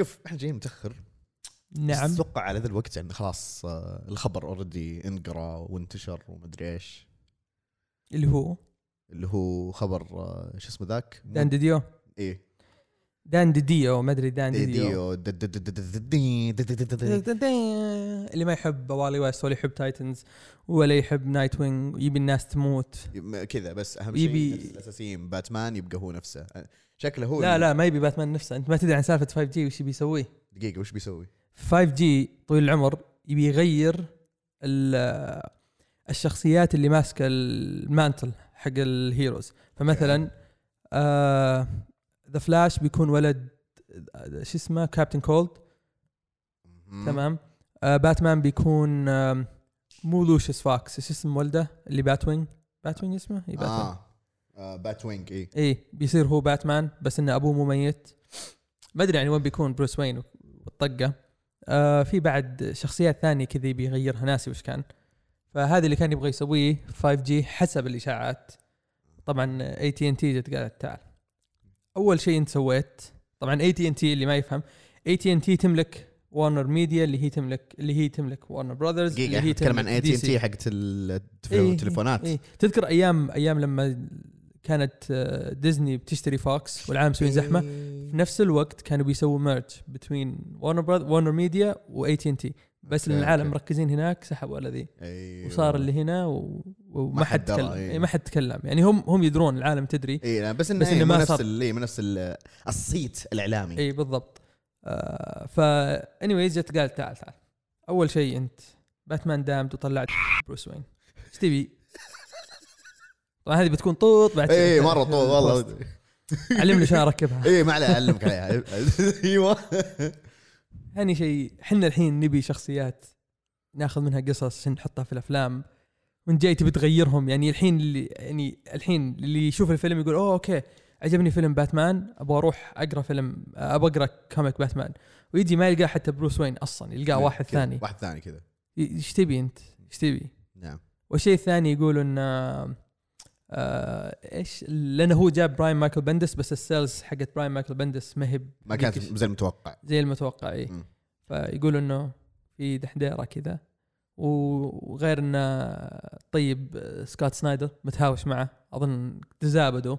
شوف إحنا جايين متاخر نعم أتوقع على ذا الوقت يعني خلاص آه، الخبر already انقرا وانتشر ومدري إيش اللي هو اللي هو خبر آه، شو اسمه ذاك؟ دان ديديو إيه دان ديديو ما ادري دان إيه، ديديو ديو دي- اللي ما يحب والي ويست ولا يحب تايتنز ولا يحب نايت وينج يبي الناس تموت. كذا بس أهم يبي- شيء نفس الأساسيين باتمان يبقى هو نفسه. شكله هو لا لا ما يبي باتمان نفسه. أنت ما تدري عن سالفة 5G وش يبي يسويه دقيقة وش بيسوي؟ 5G طويل العمر يبي يغير ال- الشخصيات اللي ماسكة ال mantle حق ال heroes. فمثلا ذا فلاش بيكون ولد آه، شو اسمه؟ كابتن كولد. تمام؟ آه باتمان بيكون مو لوشيس فوكس شو اسم ولده؟ اللي باتوينج باتوينج اسمه؟ اي باتوينج آه, آه بات وينج اي اي بيصير هو باتمان بس إنه أبوه مو ميت. ما أدري يعني وين بيكون بروس وين والطقة. آه في بعد شخصيات ثانية كذا يبي يغيرها ناسي وش كان. فهذا اللي كان يبغى يسويه 5G حسب الاشاعات طبعا اي تي ان تي جت قالت تعال. أول شيء أنت سويت طبعا اي تي ان تي اللي ما يفهم اي تي ان تي تملك وارنر ميديا اللي هي تملك اللي هي تملك وارنر براذرز اللي هي نتكلم عن اي تي DC. تي حقت ال- إيه، التليفونات إيه. تذكر أيام أيام لما كانت آه، ديزني بتشتري فوكس والعالم مسوين زحمة في نفس الوقت كانوا بيسووا merge بين وارنر براذر وارنر ميديا واي تي ان تي بس لأن العالم. مركزين هناك سحبوا على ذي أيوه. وصار اللي هنا و... وما ما حد تكلم إيه. إيه ما حد تكلم يعني هم هم يدرون العالم تدري اي بس إنه بس إنه ما نفس صار. إيه، ما نفس ال- الصيت الإعلامي اي بالضبط آه ف اني جت قالت تعال تعال. أول شيء أنت Batman Damned وطلعت بروس وين. إيش تبي؟ طبعا هذه بتكون طوط بعد اي كذا. مرة طول والله. علمني شلون أركبها. اي ما عليه أعلمك عليها. أيوه. ثاني شيء إحنا الحين نبي شخصيات ناخذ منها قصص عشان نحطها في الأفلام. وانت جاي تبي تغيرهم؟ يعني الحين اللي يعني الحين اللي يشوف الفيلم يقول أوه okay. عجبني فيلم باتمان أبغى أروح أقرأ فيلم أبغى أقرأ comic باتمان. ويجي ما يلقاه حتى بروس وين أصلا يلقاه واحد كذا، ثاني. واحد ثاني كذا. إيش تبي أنت؟ إيش تبي؟ نعم. والشيء الثاني يقولوا إن آه إيش لأنه هو جاب براين مايكل بندس بس ال sales حقت براين مايكل بندس ما هي ما كانت زي المتوقع. زي المتوقع اي مم. فيقولوا إنه في دحديرة كذا. وغير إنه طيب سكوت سنايدر متهاوش معه. أظن تزابدوا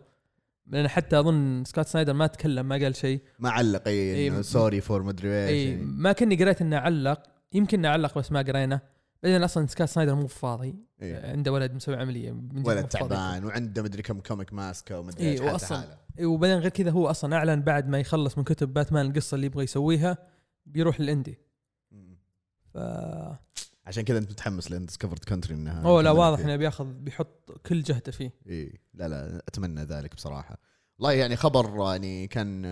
لأن حتى أظن سكوت سنايدر ما تكلم ما قال شيء ما علق إي إيه، sorry for مدري إيش إي. ما كني قريت إنه علق يمكن علق بس ما قرينا بعدين أصلا سكوت سنايدر مو فاضي إيه. عنده ولد مسوي عملية ولد. تعبان وعنده مدري كم comic ماسكه ومدري إيش حالة. إيه، وبعدين غير كذا هو أصلا أعلن بعد ما يخلص من كتب باتمان القصة اللي يبغى يسويها بيروح لل indie. ف عشان كذا انت متحمس لأن Undiscovered Country إنها أوه لا واضح. إنه بياخذ بيحط كل جهده فيه إي لا لا أتمنى ذلك بصراحة والله يعني خبر يعني كان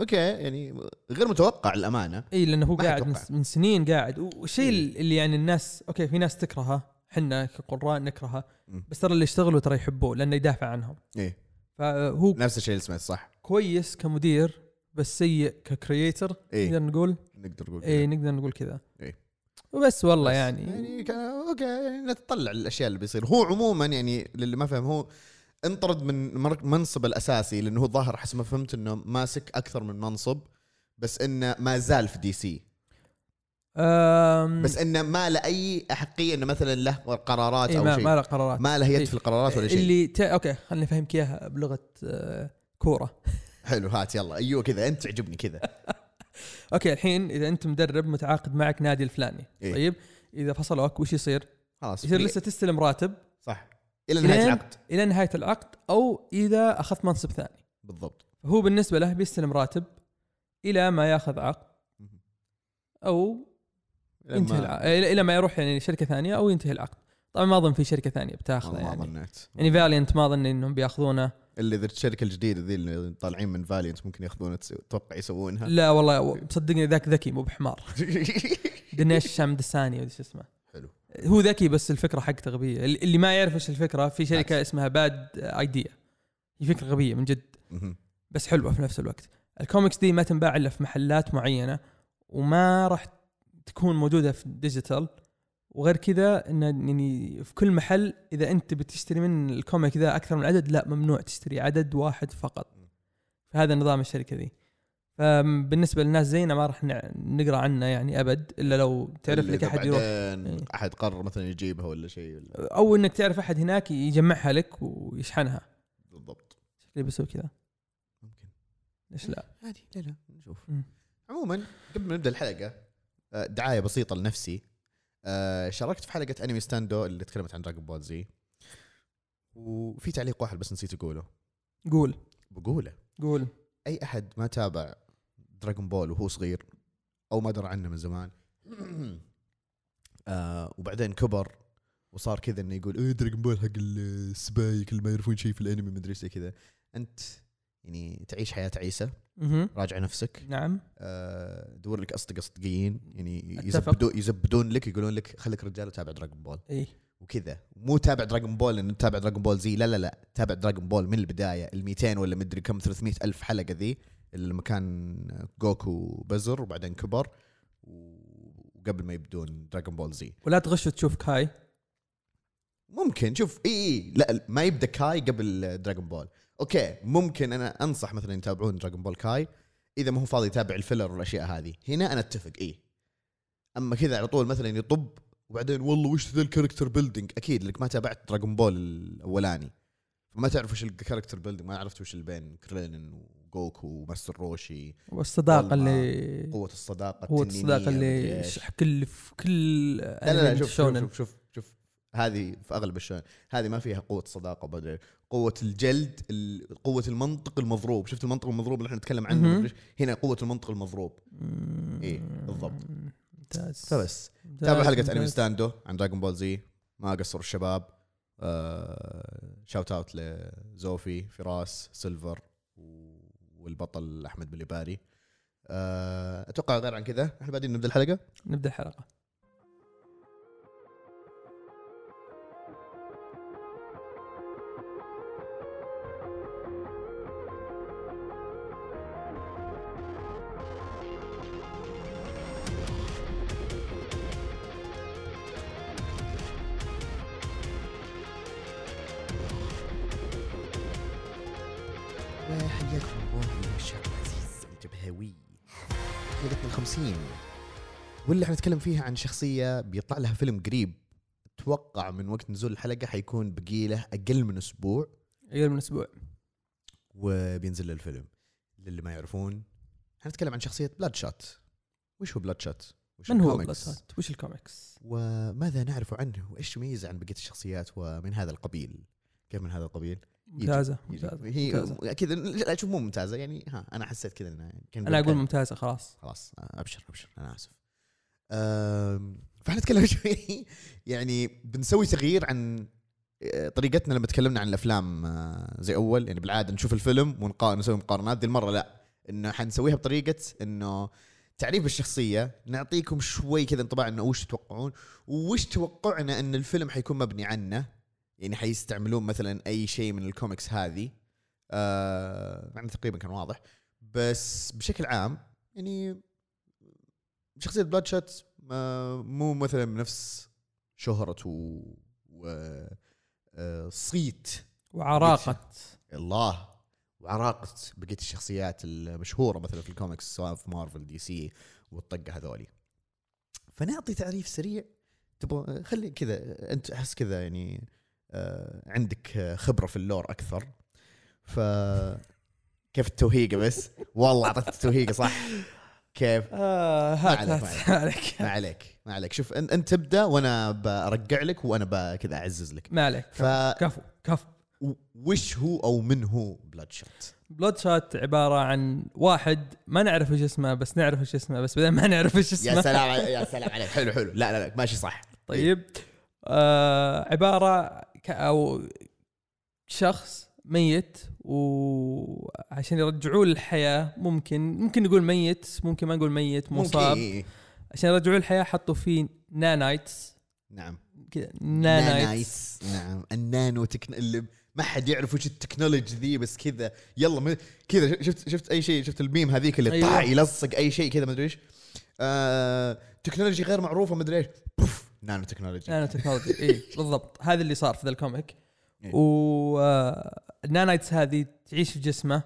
okay يعني غير متوقع الامانه إي لأنه هو قاعد من. من سنين قاعد والشيء إيه. اللي يعني الناس okay في ناس تكرهه إحنا كقراء نكرهه. بس ترى اللي يشتغلوا ترى يحبوه لأنه يدافع عنهم إيه فهو نفس الشيء اللي سمعت صح كويس كمدير بس سيء ك creator إيه. نقدر نقول نقدر نقول إي. نقدر نقول كذا إيه. وبس والله بس يعني. يعني كان okay يعني نتطلع الاشياء اللي بيصير. هو عموما يعني للي ما فهم هو انطرد من منصب الأساسي لأنه هو ظاهر حسب ما فهمت إنه ماسك أكثر من منصب بس إنه ما زال في دي سي. أم. بس إنه ما له أي أحقية إنه مثلا له قرارات إيه أو شيء. ما له قرارات. ما له يد. في القرارات ولا شيء. اللي ت... okay خليني أفهمك إياها بلغة آه، كورة. حلو هات يلا. أيوه كذا أنت تعجبني كذا. أوكي الحين إذا أنت مدرب متعاقد معك نادي الفلاني إيه. طيب؟ إذا فصلوك وش يصير؟ خلاص يصير لسه تستلم راتب. صح. إلى نهاية العقد. إلى نهاية العقد أو إذا أخذت منصب ثاني. بالضبط. هو بالنسبة له بيستلم راتب إلى ما ياخذ عقد. أو ينتهي العقد إلى ما يروح يعني شركه ثانية أو ينتهي العقد. طبعا ما أظن في شركة ثانية بتاخذه والله ما يعني. ظنيت. يعني فاليانت ما أظن إنهم بيأخذونه. اللي ذي الشركة الجديدة ذي اللي طالعين من فاليانت ممكن ياخذونها أتوقع يسوونها. لا والله صدقني ذاك ذكي مو بحمار. دينيش شامداساني ولا شو اسمه. حلو. هو ذكي بس الفكرة حقته غبيه اللي ما يعرف إيش الفكرة في شركة عكس. اسمها Bad Idea هي فكرة غبية من جد. بس حلوة في نفس الوقت. الكوميكس دي ما تنباع إلا في محلات معينة وما راح تكون موجودة في digital وغير كذا إن يعني في كل محل إذا أنت بتشتري من ال comic ذا أكثر من عدد لا ممنوع تشتري عدد واحد فقط. فهذا نظام الشركة ذي. فبالنسبه للناس زينا ما راح نقرأ عنه يعني أبد إلا لو تعرف لك أحد يروح. إيه. أحد قرر مثلا يجيبها ولا شيء ولا- أو إنك تعرف أحد هناك يجمعها لك ويشحنها. بالضبط. شكلي بسوي كذا. ممكن. ليش لا؟ عادي لا لا نشوف. عموما قبل ما نبدأ الحلقة آه، دعاية بسيطة لنفسي. آه، شاركت في حلقة انمي ستاندو اللي تكلمت عن دراجون بول زي وفي تعليق واحد بس نسيت أقوله. قول. بقوله. قول. أي أحد ما تابع دراجون بول وهو صغير أو ما درى عنه من زمان آه وبعدين كبر وصار كذا إنه يقول إيه دراجون بول حق السبايك اللي ما يعرفون شيء في الأنمي. مدري إيش كذا. أنت يعني تعيش حياة تعيسة. راجع نفسك. نعم. آه، دور لك أصدقاء صدقيين يعني. يزبدون يزبدون لك يقولون لك خليك رجال وتابع دراجون بول اي وكذا. مو تابع دراجون بول لأن تابع دراجون بول زي لا لا لا. تابع دراجون بول من البداية ال 200 ولا مدري كم 300 ألف حلقة ذي اللي لما كان جوكو بزر وبعدين كبر وقبل ما يبدون دراجون بول زي ولا تغش وتشوف كاي ممكن. شوف اي اي لا ما يبدأ كاي قبل دراجون بول okay ممكن أنا أنصح مثلا يتابعون دراجون بول كاي إذا ما هو فاضي يتابع ال filler والأشياء هذه. هنا أنا أتفق اي أما كذا على طول مثلا يطب وبعدين والله وش ذا ال character building أكيد لك ما تابعت دراجون بول الأولاني. فما تعرف وش ال character building ما عرفت وش اللي بين كريلين وجوكو وماستر روشي. والصداقه. اللي قوة الصداقة التنينية، الصداقة اللي كل في كل لا لا لا شوف شوف. شوف شوف, شوف. هذه في أغلب الشونن هذه ما فيها قوة صداقة قوة الجلد ال- قوة المنطق المضروب. شفت المنطق المضروب اللي إحنا نتكلم عنه؟ هنا قوة المنطق المضروب. إيه، بالضبط. ممتاز. فبس. تابعوا حلقة أنمي. ستاندو عن دراجون بول زي ما قصروا الشباب. آه shout out لزوفي فراس سيلفر والبطل أحمد بليباري. آه أتوقع غير عن كذا. إحنا بعدين نبدأ الحلقة؟ نبدأ الحلقة. واللي حنتكلم فيها عن شخصية بيطلع لها فيلم قريب أتوقع من وقت نزول الحلقة حيكون بقي له أقل من أسبوع أقل من أسبوع وبينزل له الفيلم للي ما يعرفون حنتكلم عن شخصية Bloodshot وش هو Bloodshot؟ وش من هو ال comics؟ Bloodshot وش الكوميكس وماذا نعرف عنه وإيش يميزه عن بقية الشخصيات ومن هذا القبيل؟ كيف من هذا القبيل؟ ممتازة. ممتازة هي. كذا لا شوف مو ممتازة يعني ها أنا حسيت كذا أنا أقول. ممتازة خلاص خلاص أبشر أبشر أنا آسف فاحنا شوي. يعني بنسوي تغيير عن آه، طريقتنا لما تكلمنا عن الأفلام آه، زي أول. يعني بالعادة نشوف الفيلم ونقارن نسوي مقارنات. دي المرة لا. إنه حنسويها بطريقة إنه تعريف الشخصية. نعطيكم شوي كذا انطباع إنه وش تتوقعون. وش توقعنا إن الفيلم حيكون مبني عنه. يعني حيستعملون مثلا أي شيء من الكوميكس هذه. آه يعني تقريبا كان واضح. بس بشكل عام يعني شخصية Bloodshot آه، مو مثلا بنفس شهرته و آه، صيت. وعراقه الله. وعراقة بقية الشخصيات المشهورة مثلا في الكوميكس سواء في Marvel DC والطقة هذولي. فنعطي تعريف سريع. تبغى خلي كذا أنت أحس كذا يعني آه، عندك خبرة في ال lore أكثر. ف كيف التوهيقة بس؟ والله اعطيت التوهيقة صح؟ كيف؟ آه ما عليك، هات. ما عليك. ما عليك ما عليك. شوف انت تبدأ وأنا برجع لك وأنا كذا أعزز لك. ما عليك. ف كفو كفو. وش هو أو من هو Bloodshot Bloodshot عبارة عن واحد ما نعرف إيش اسمه بس نعرف إيش اسمه بس بعدين ما نعرف إيش اسمه. يا سلام يا سلام عليك. حلو حلو. لا لا لا ماشي صح. طيب. آه عبارة ك أو شخص ميت وعشان يرجعوه للحياة ممكن ممكن نقول ميت ممكن ما نقول ميت مصاب. ممكن عشان يرجعوه للحياة حطوا فيه nanites. نعم. كذا nanites. نعم. ال nano tech... اللي ما حد يعرف وش ال technology ذي بس كذا يلا كذا شفت شفت أي شيء؟ شفت الميم هذيك اللي أيوة. يلصق أي شيء كذا ما أدري إيش. آه... technology غير معروفة ما أدري إيش. nanotechnology. nanotechnology. اي بالضبط. هذا اللي صار في ذا ال comic. إيه. وال nanites هذه تعيش في جسمه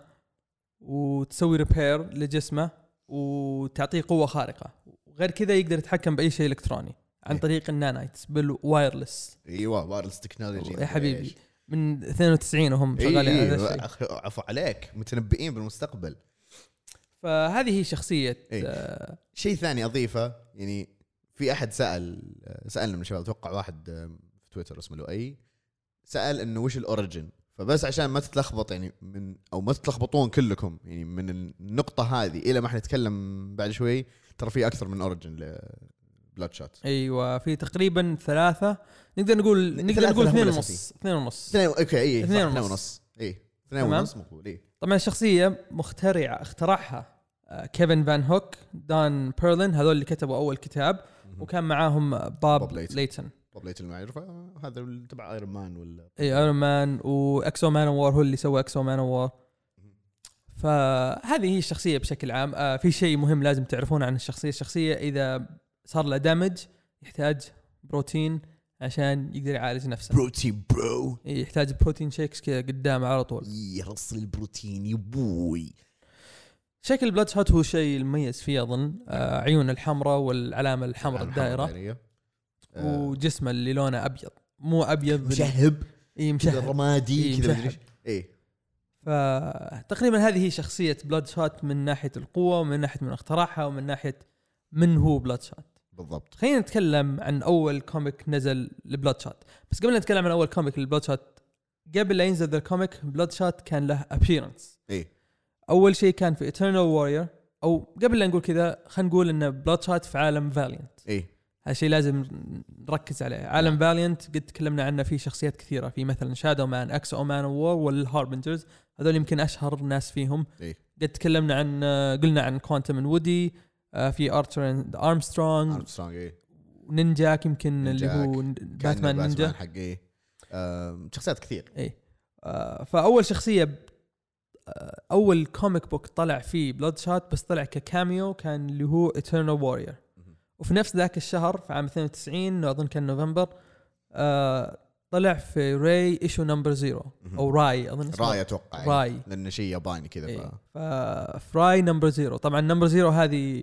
وتسوي repair لجسمه وتعطيه قوة خارقة وغير كذا يقدر يتحكم بأي شيء إلكتروني عن إيه. طريق ال nanites بال wireless أيوه wireless technology يا حبيبي من 92 وهم شغالين على إيه هذا الشيء عفوا عليك متنبئين بالمستقبل فهذه هي شخصية إيه. آه، شيء ثاني أضيفه يعني في أحد سأل سألنا من الشباب أتوقع واحد في تويتر اسمه لؤي سأل إنه وش ال origin. فبس عشان ما تتلخبط يعني من أو ما تتلخبطون كلكم يعني من النقطة هذه إلى ما إحنا نتكلم بعد شوي ترى في أكثر من origin ل Bloodshot أيوه في تقريبا ثلاثة. نقدر نقول نقدر نقول اثنين. ونص. اثنين ونص. اثنين okay اي اثنين اثنين ونص. اي اثنين. ونص مقبول اي طبعا الشخصيه مخترعة اخترعها آه، Kevin VanHook Don Perlin هذول اللي كتبوا أول كتاب وكان معاهم Bob, Bob Layton. Layton Bob Layton المعروف هذا تبع Iron Man ولا اي Iron Man و X-O Manowar هو اللي سوى X-O Manowar فهذه هي الشخصية بشكل عام. آه في شيء مهم لازم تعرفونه عن الشخصية. الشخصية إذا صار له damage يحتاج بروتين عشان يقدر يعالج نفسه. بروتين برو إيه، يحتاج بروتين shakes كذا قدام على طول. يرسل البروتين يا بوي. شكل Bloodshot هو شيء المميز فيه أظن. آه عيون الحمراء والعلامة الحمراء الدائرة. آه، وجسمه اللي لونه أبيض. مو أبيض مشهب. إي مشهب. رمادي إيه، كذا مدري. إيش. إيه. فتقريبا هذه هي شخصية Bloodshot من ناحية القوة ومن ناحية من اختراعها ومن ناحية من هو Bloodshot بالضبط. خلينا نتكلم عن أول comic نزل ل Bloodshot بس قبل نتكلم عن أول comic ل Bloodshot قبل لا ينزل ذا ال comic Bloodshot كان له appearance إيه. أول شيء كان في Eternal Warrior أو قبل لا نقول كذا خلينا نقول إن Bloodshot في عالم Valiant إيه. هذا شيء لازم نركز عليه. عالم Valiant قد تكلمنا عنه في شخصيات كثيرة في مثلا Shadowman X-O Manowar وال Harbingers هذول يمكن أشهر ناس فيهم. إيه. قد تكلمنا عن قلنا عن Quantum and Woody في Archer and Armstrong Armstrong إيه. Ninjak يمكن اللي. هو باتمان نينجا حق إيه. آم، شخصيات كثير. اي آه، فأول شخصية آه، أول comic book طلع فيه Bloodshot بس طلع ك cameo كان اللي هو Eternal Warrior. وفي نفس ذاك الشهر في عام 92 أظن كان نوفمبر آه، طلع في Rai issue number zero. أو Rai أظن اسمه Rai أتوقع يعني، Rai. لأنه شيء ياباني كذا إيه. ف ف Rai number zero طبعا number zero هذه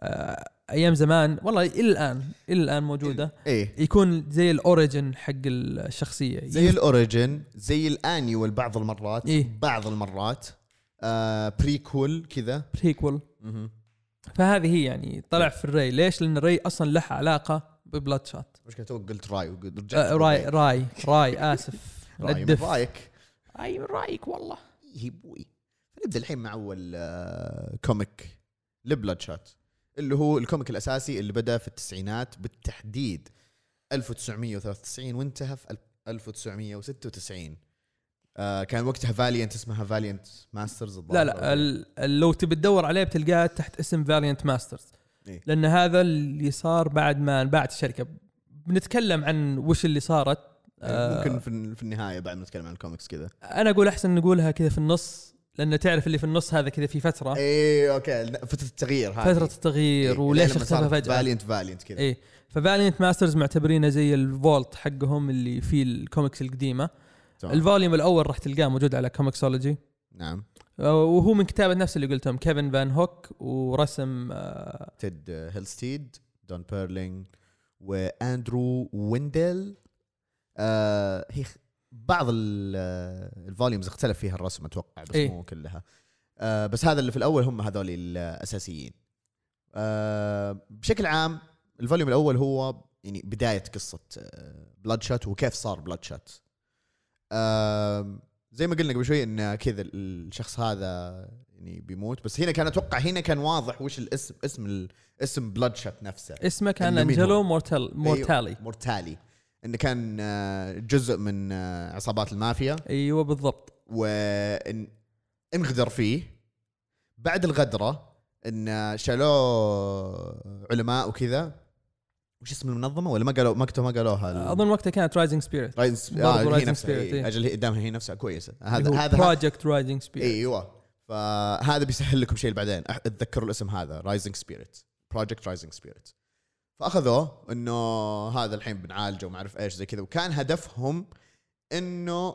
آه، أيام زمان والله إلى الآن إلى الآن موجودة إيه يكون زي ال origin حق الشخصية زي ال origin زي ال annual بعض المرات إيه. بعض المرات آه prequel كذا prequel. فهذه هي يعني طلع في ال Rai ليش؟ لأن ال Rai أصلا له علاقة ب Bloodshot مش كنت قلت رأي وقلت رجعت آه Rai Rai رأي. آسف. رأي من رأيك. راي من رأيك والله. هي بوي. نبدا الحين مع أول آه، comic ل Bloodshot اللي هو ال comic الأساسي اللي بدأ في التسعينات بالتحديد 1993 وانتهى في 1996 آه كان وقتها Valiant اسمها Valiant Masters لا لا لو تبي تدور عليه بتلقاه تحت اسم Valiant Masters إيه. لأن هذا اللي صار بعد ما انباعت الشركة. بنتكلم عن وش اللي صارت. آه، ممكن في, في النهاية بعد ما نتكلم عن الكوميكس كذا. أنا أقول أحسن نقولها كذا في النص لأن تعرف اللي في النص هذا كذا في فترة. إيه okay فترة التغيير هذه. فترة التغيير إيه. وليش اختفى فجأة. فاليانت فاليانت كذا. إيه. ففاليانت masters معتبرينه زي ال vault حقهم اللي فيه الكوميكس القديمة. ال volume الأول راح تلقاه موجود على كوميكسولوجي نعم. وهو من كتابة نفس اللي قلتهم كيفن فان هوك ورسم آه، تيد هيلستيد دون بيرلين وأندرو ويندل. آه هي بعض آه، ال volumes اختلف فيها الرسم أتوقع بس إيه. مو كلها. آه بس هذا اللي في الأول هم هذول الأساسيين. آه بشكل عام ال volume الأول هو يعني بداية قصة بلود شوت وكيف صار بلود شوت آه زي ما قلنا قبل شوي إن كذا الشخص هذا يعني بيموت. بس هنا كان أتوقع هنا كان واضح وش الاسم اسم اسم بلود شوت نفسه. اسمه كان انجلو؟ مورتال مورتالي مورتالي إنه كان آه، جزء من آه، عصابات المافيا. أيوه بالضبط. وإن انغدر فيه. بعد الغدرة إن شالوه علماء وكذا. وش اسم المنظمة؟ ولا ما قالوا ما كتبوا ما قالوها ال- أظن وقتها كانت رايزنج سبيريت رايز برضو آه هي نفسها إيه. إيه. أجل هي قدامها هي نفسها كويسة. هذا هذا project رايزنج سبيريت أيوه. فهذا بيسهل لكم شيء بعدين. أتذكروا الاسم هذا رايزنج سبيريت project رايزنج سبيريت فأخذوه إنه هذا الحين بنعالجه وما أعرف إيش زي كذا. وكان هدفهم إنه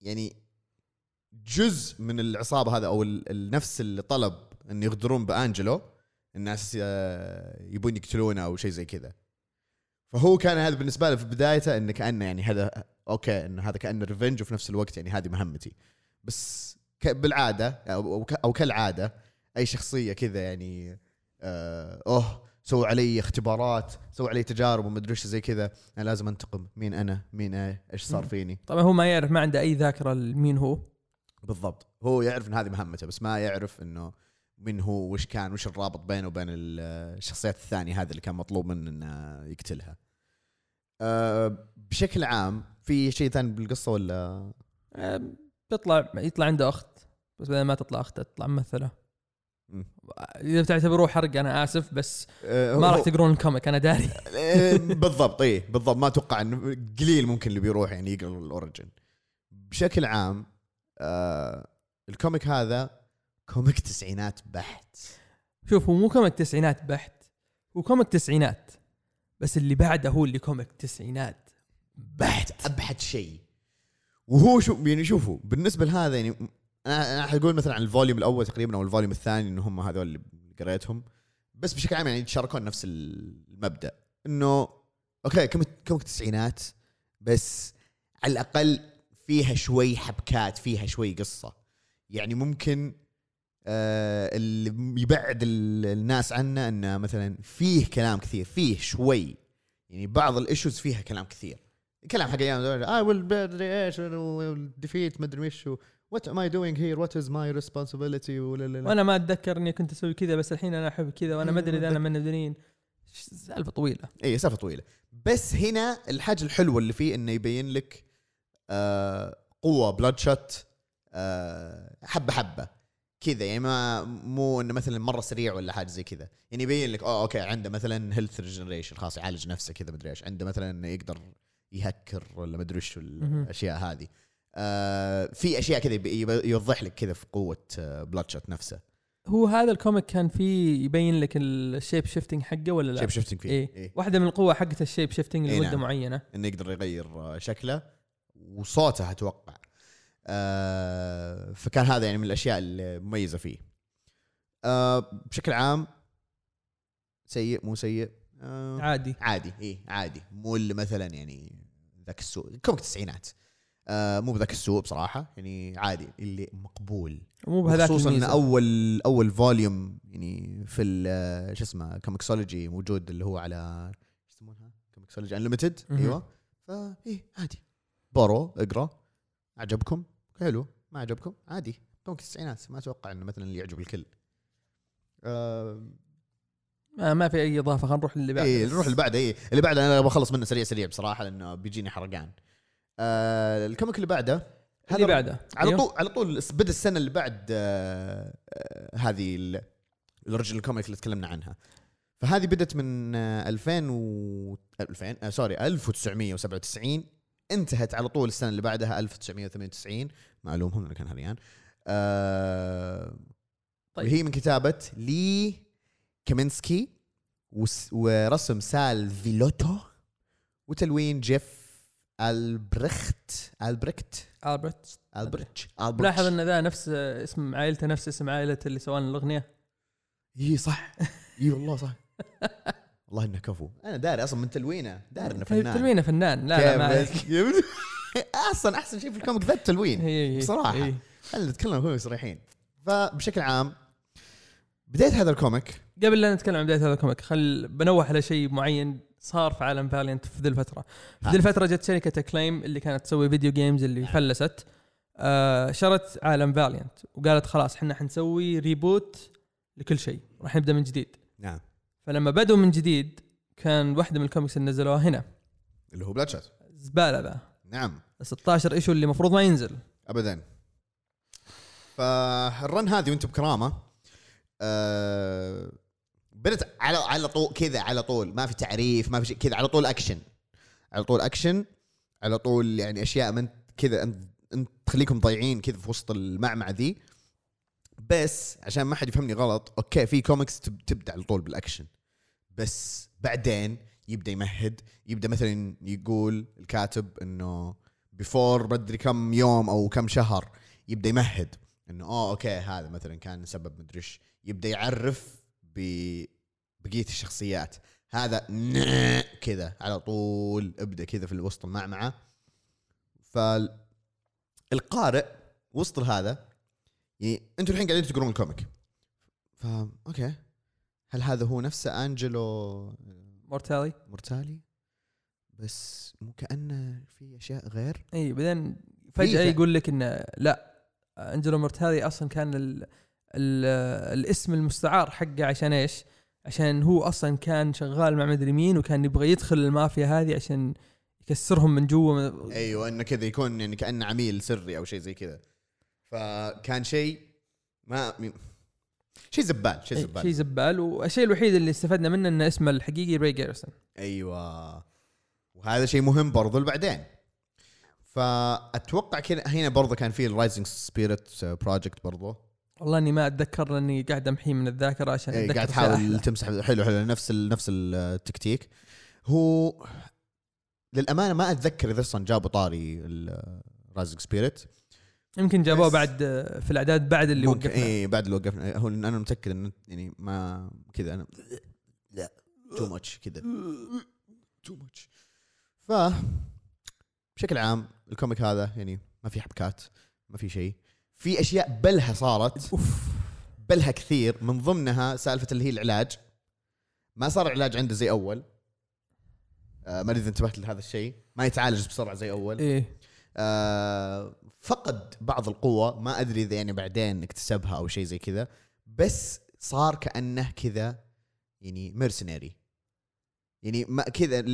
يعني جزء من العصابة هذا أو النفس اللي طلب إن يغدرون بأنجلو الناس آه، يبون يقتلونه أو شيء زي كذا. فهو كان هذا بالنسبة له في بدايته انه كأنه يعني هذا okay انه هذا كأنه revenge وفي نفس الوقت يعني هذه مهمتي. بس بالعادة أو كالعادة أي شخصية كذا يعني آه أوه سووا علي اختبارات سووا علي تجارب ومدري إيش زي كذا أنا لازم أنتقم. مين أنا؟ مين إيه إيش صار. فيني؟ طبعا هو ما يعرف ما عنده أي ذاكرة لمين هو. بالضبط. هو يعرف إن هذه مهمته بس ما يعرف إنه من هو وش كان وش الرابط بينه وبين ال- الشخصيات الثانية هذه اللي كان مطلوب منه إنه يقتلها. أه بشكل عام في شيء ثاني بالقصة ولا؟ بيطلع يطلع عنده أخت بس بدل ما تطلع أخته تطلع ممثلة. مم. إذا بتعتبروه حرق أنا آسف بس أه ما راح تقرون ال comic أنا داري. بالضبط اي بالضبط. ما أتوقع إنه قليل ممكن اللي بيروح يعني يقرأ ال origin. بشكل عام آه ال comic هذا comic تسعينات بحت. شوف هو مو comic تسعينات بحت هو comic تسعينات بس اللي بعده هو اللي comic تسعينات بحت. أبحت شيء. وهو شو يعني شوفوا بالنسبة لهذا يعني أنا أنا حقول مثلا عن الفوليوم الأول تقريبا أو الفوليوم الثاني انه هم هذول اللي قريتهم. بس بشكل عام يعني يتشاركون نفس المبدأ. إنه okay comic تسعينات بس على الأقل فيها شوي حبكات فيها شوي قصة. يعني ممكن اللي يبعد ال- الناس عنه انه مثلا فيه كلام كثير فيه شوي. يعني بعض ال issues فيها كلام كثير. كلام حق أيام I will مدري إيش ديفيت مدري وش what am I doing here what is my responsibility وأنا ما أتذكر إني كنت أسوي كذا بس الحين أنا أحب كذا وأنا ما أدري إذا أنا من المدنيين سالفة طويلة. اي سالفة طويلة. بس هنا الحاجة الحلوة اللي فيه إنه يبين لك آه قوة بلود شوت آه حبة حبة. كذا يعني ما مو إنه مثلا مرة سريع ولا حاجة زي كذا يعني يبين لك آه okay عنده مثلا health regeneration خلاص يعالج نفسه كذا مدري إيش عنده مثلا يقدر يهكر ولا مدري إيش. الأشياء هذه آه في أشياء كذا يوضح لك كذا في قوة آه بلود شوت نفسه هو هذا ال comic كان فيه يبين لك ال shape shifting حقه ولا لا؟ shape shifting فيه إيه. إيه. واحدة من القوة حقت ال shape shifting إيه لمدة نعم. معينة إنه يقدر يغير آه، شكله وصوته أتوقع آه فكان هذا يعني من الأشياء المميزة فيه. آه بشكل عام سيء مو سيء؟ آه عادي. عادي اي عادي. مو اللي مثلا يعني ذاك السوء comic التسعينات آه مو بذاك السوء بصراحة يعني عادي اللي مقبول. مو بهذاك خصوصا إن أول أول volume يعني في ال- شو اسمه كوميكسولوجي موجود اللي هو على شو يسمونها؟ كوميكسولوجي unlimited. أيوه. فايه إيه، عادي. بورو اقرأ عجبكم حلو ما عجبكم؟ عادي. comic التسعينات ما أتوقع إنه مثلا اللي يعجب الكل. آه ما, ما في أي إضافة خلينا نروح اللي بعده. بس. نروح اللي بعده. إيه اللي بعده أنا بخلص منه سريع سريع بصراحة لأنه بيجيني حرقان. آه ال comic اللي بعده اللي بعده. على أيوه. طول على طول بدأ السنة اللي بعد آه، آه، هذه ال- original comic اللي تكلمنا عنها. فهذه بدت من آه، 2000 و 2000 آه sorry 1997 انتهت على طول السنة اللي بعدها 1998 ما الومهم لأنه كان هذيان. آه طيب. وهي من كتابة لي كامينسكي ورسم سال فيلوتو وتلوين جيف البرخت البركت البرت البرتش لاحظ إن ذا نفس اسم عائلته نفس اسم عائلة اللي سوى لنا الأغنية. اي صح. اي والله صح. والله إنه كفو. أنا داري أصلا من تلوينه داري إنه فنان. تلوينه فنان. لا لا ما عليك. كيف أصلا أحسن شيء في ال comic ذا التلوين. هي. خلينا نتكلم هو صريحين فبشكل عام بداية هذا الكوميك. قبل لا نتكلم عن بداية هذا الكوميك خل بنوه على شيء معين صار في عالم فاليانت في ذي الفترة. في ذي ها. الفترة جت شركة أكليم اللي كانت تسوي video games اللي فلست. آه شرت عالم فاليانت وقالت خلاص إحنا حنسوي reboot لكل شيء. راح نبدأ من جديد. نعم. فلما بدوا من جديد كان واحدة من الكوميكس اللي نزلوها هنا. اللي هو Bloodshot زبالة ذا نعم. 16 issue اللي المفروض ما ينزل. ابدا. فال run هذه وانت بكرامة آه بدت على على طول كذا على طول. ما في تعريف ما في شيء كذا على طول اكشن على طول اكشن على طول يعني أشياء من كذا انت أنت تخليكم ضايعين كذا في وسط المعمعة ذي. بس عشان ما حد يفهمني غلط okay في كوميكس تب- تبدأ على طول بالاكشن بس بعدين يبدأ يمهد يبدأ مثلا يقول الكاتب إنه before بدري كم يوم أو كم شهر يبدأ يمهد إنه اوه okay هذا مثلا كان سبب مدري إيش. يبدأ يعرف ببقيه الشخصيات. هذا كذا على طول ابدأ كذا في الوسط المعمعة. فالقارئ وسط هذا يعني أنتم الحين قاعدين تقرون ال comic. فا okay. هل هذا هو نفسه أنجلو مورتالي؟ مورتالي؟ بس مو كأنه في أشياء غير؟ إي بعدين فجأة إيه، يقول لك إنه لا أنجلو مورتالي أصلا كان ال ال الاسم المستعار حقه عشان إيش؟ عشان هو أصلا كان شغال مع مدري مين وكان يبغى يدخل المافيا هذه عشان يكسرهم من جوا. أيوه إنه كذا يكون يعني كأنه عميل سري أو شيء زي كذا. فكان شيء ما شيء زبال شيء زبال. شيء زبال. والشيء الوحيد اللي استفدنا منه ان اسمه الحقيقي Ray Garrison. أيوه. وهذا شيء مهم برضو لبعدين. فأتوقع كذا هنا برضو كان في ال Rising Spirit Project برضو. والله إني ما أتذكر لاني قاعد أمحيه من الذاكرة عشان إيه أتذكر قاعد تحاول. تمسح حلو حلو نفس ال نفس التكتيك هو للأمانة ما أتذكر إذا أصلا جابوا طاري ال Rising Spirit يمكن جابوه بعد في الأعداد بعد اللي وقفنا. اي بعد اللي وقفنا. هو أنا متأكد انه يعني ما كذا أنا لا. too much كذا. too much ف بشكل عام ال comic هذا يعني ما في حبكات ما في شيء. في أشياء بلها صارت. أوف. بلها كثير. من ضمنها سالفة اللي هي العلاج. ما صار العلاج عنده زي أول. آه ما أدري إذا انتبهت لهذا الشيء. ما يتعالج بسرعة زي أول. إيه. آه فقد بعض القوة ما أدري إذا يعني بعدين اكتسبها أو شيء زي كذا بس صار كأنه كذا يعني mercenary يعني ما كذا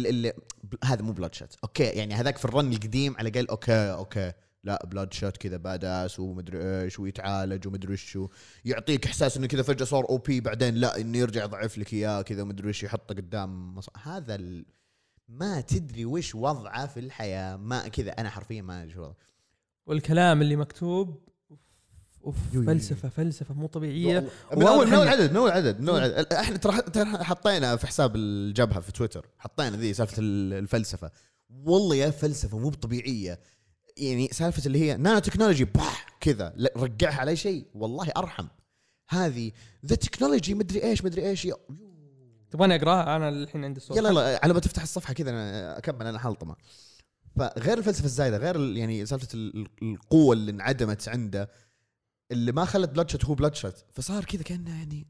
هذا مو Bloodshot okay يعني هذاك في ال run القديم على الأقل okay okay. لا Bloodshot كذا badass ومدري إيش ويتعالج ومدري إيش يعطيك إحساس إنه كذا فجأة صار OP بعدين لا إنه يرجع يضعف لك إياه كذا ومدري إيش يحطه قدام مص... هذا ال... ما تدري وش وضعه في الحياة ما كذا. أنا حرفيا ما أدري وضعه. والكلام اللي مكتوب أوف فلسفة فلسفة مو طبيعية. من أول من أول عدد من أول عدد من أول عدد. إحنا ترى حطينا في حساب الجبهة في تويتر حطينا ذي سالفة ال- الفلسفة. والله يا فلسفة مو طبيعيه يعني سالفة اللي هي نانو تكنولوجي بح كذا. لا، رجعها على شيء. والله أرحم. هذه ذا technology مدري إيش مدري إيش تبغاني أقراها؟ أنا الحين عندي الصوت يلا يلا على ما تفتح الصفحة كذا أنا أكمل أنا حلطمه فغير الفلسفة الزايدة غير يعني سالفة ال- ال- القوة اللي انعدمت عنده اللي ما خلت Bloodshot هو Bloodshot فصار كذا كأنه يعني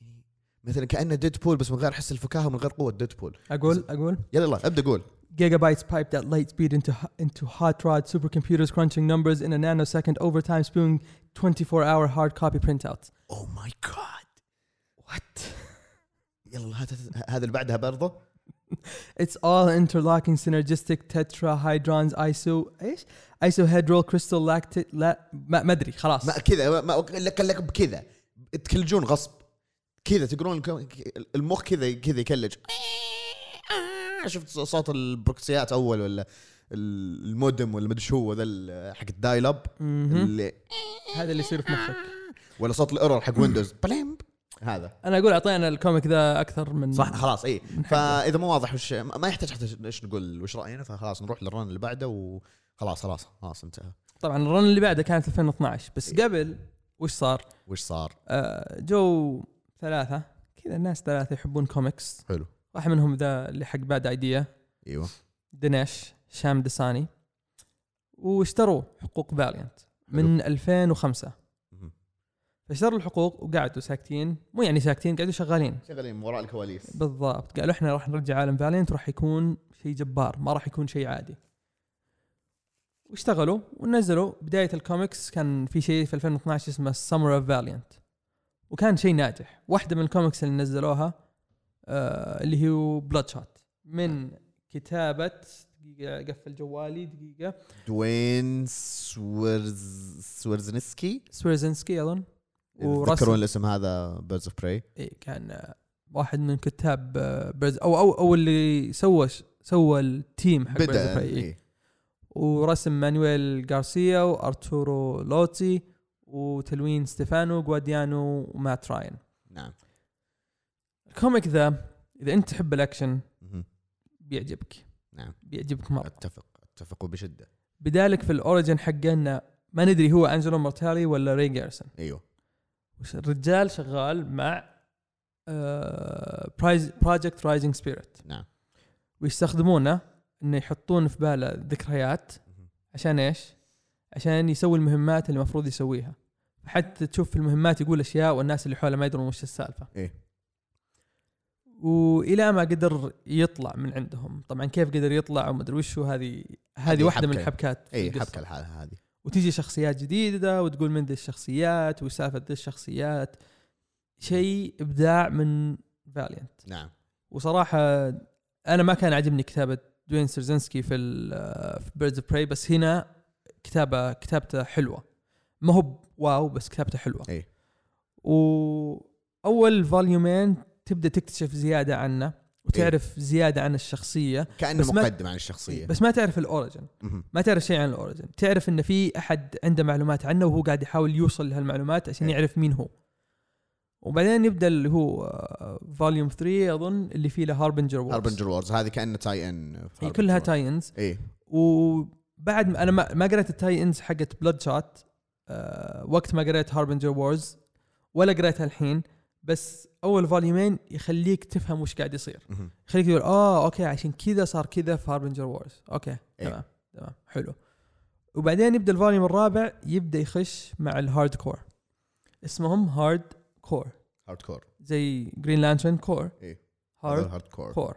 يعني مثلا كأنه Deadpool بس من غير حس الفكاهة ومن غير قوة Deadpool أقول أقول؟ يلا يلا ابدأ قول. Gigabytes piped at light speed into into hot rod supercomputers crunching numbers in a nanosecond over time spewing 24 hour hard copy printouts. oh my God وات يلا هات- هات- هذا اللي بعدها برضه. It's all interlocking synergistic tetrahydrons iso إيش؟ isohedral crystal lactate لا ما ما أدري خلاص. ما كذا ما لك لك بكذا. تكلجون غصب. كذا تقرون المخ كذا كذا يكلج. شفت صوت البروكسيات أول ولا المودم ولا مدري شو هو ذا حق الدايل اب. اللي هذا اللي يصير في مخك. ولا صوت ال error حق Windows بليمب. هذا. أنا أقول أعطينا ال comic ذا أكثر من صح خلاص اي. فإذا مو واضح وش ما يحتاج حتى إيش نقول وش رأينا فخلاص نروح لل run اللي بعده وخلاص خلاص خلاص انتهى. طبعا ال run اللي بعده كانت 2012 بس قبل وش صار؟ وش صار؟ آه، جو ثلاثة كذا الناس ثلاثة يحبون كوميكس حلو. واحد منهم ذا اللي حق Bad Idea إيوه. Dinesh Shamdasani. واشتروا حقوق Valiant من 2005 مهم. فاشتروا الحقوق وقعدوا ساكتين. مو يعني ساكتين قعدوا شغالين. شغالين من وراء الكواليس. بالضبط. قالوا إحنا راح نرجع عالم Valiant راح يكون شيء جبار ما راح يكون شيء عادي. واشتغلوا ونزلوا. بداية الكوميكس كان في شيء في 2012 اسمه Summer of Valiant وكان شيء ناجح. واحدة من الكوميكس اللي نزلوها آه اللي هو Bloodshot من كتابة دقيقة قفل جوالي دقيقة. دوين سويرز سويرزنسكي؟ سويرزنسكي أظن. تذكرون الاسم هذا بيردز اوف براي إيه كان آه، واحد من كتاب آه، بيرز أو أو أو اللي سوى سوى التيم حق بيرز اوف. إيه. ورسم مانويل غارسيا وأرتورو لوتي وتلوين ستيفانو جواديانو ومات راين. نعم. ال comic ذا إذا أنت تحب الأكشن. بيعجبك. نعم. بيعجبك مرة. أتفق أتفق وبشده بدالك في ال origin حقه ما ندري هو أنجلو مورتالي ولا ري جارسون. أيوه. الرجال شغال مع برايز Project Rising Spirit نعم ويستخدمونه إنه يحطون في باله ذكريات عشان إيش؟ عشان يسوي المهمات اللي المفروض يسويها حتى تشوف في المهمات يقول أشياء والناس اللي حوله ما يدرون وش السالفة إيه. وإلى ما قدر يطلع من عندهم طبعا كيف قدر يطلع وما أدري وش هذه هذه واحدة من. الحبكات اي. حبكة لحالها هذه وتيجي شخصيات جديدة وتقول من ذي الشخصيات وسالفه ذي الشخصيات. شيء إبداع من فاليانت نعم. وصراحة أنا ما كان عاجبني كتابة دوين سرزنسكي في في Birds of Prey بس هنا كتابة كتابته حلوة. ما هو wow بس كتابته حلوة. اي وأول فوليومين تبدأ تكتشف زيادة عنه. وتعرف زيادة عن الشخصية كأنه مقدم عن الشخصية. بس ما تعرف ال origin. ما تعرف شيء عن ال origin. تعرف إن في أحد عنده معلومات عنه وهو قاعد يحاول يوصل لهالمعلومات عشان إيه. يعرف مين هو. وبعدين يبدأ اللي هو volume 3 أظن اللي فيه له Harbinger Wars Harbinger Wars هذه كأنه tie-in هي كلها tie ins اي وبعد ما أنا ما, قريت ال tie-ins حقت Bloodshot أه وقت ما قريت Harbinger Wars ولا قريتها الحين بس أول فوليومين يخليك تفهم وش قاعد يصير. يخليك تقول آه okay عشان كذا صار كذا في Harbinger Wars okay إيه. تمام تمام حلو. وبعدين يبدأ ال volume الرابع يبدأ يخش مع ال Hard Corps اسمهم Hard Corps Hard Corps زي Green Lantern Corps. Hard Hard Corps Corps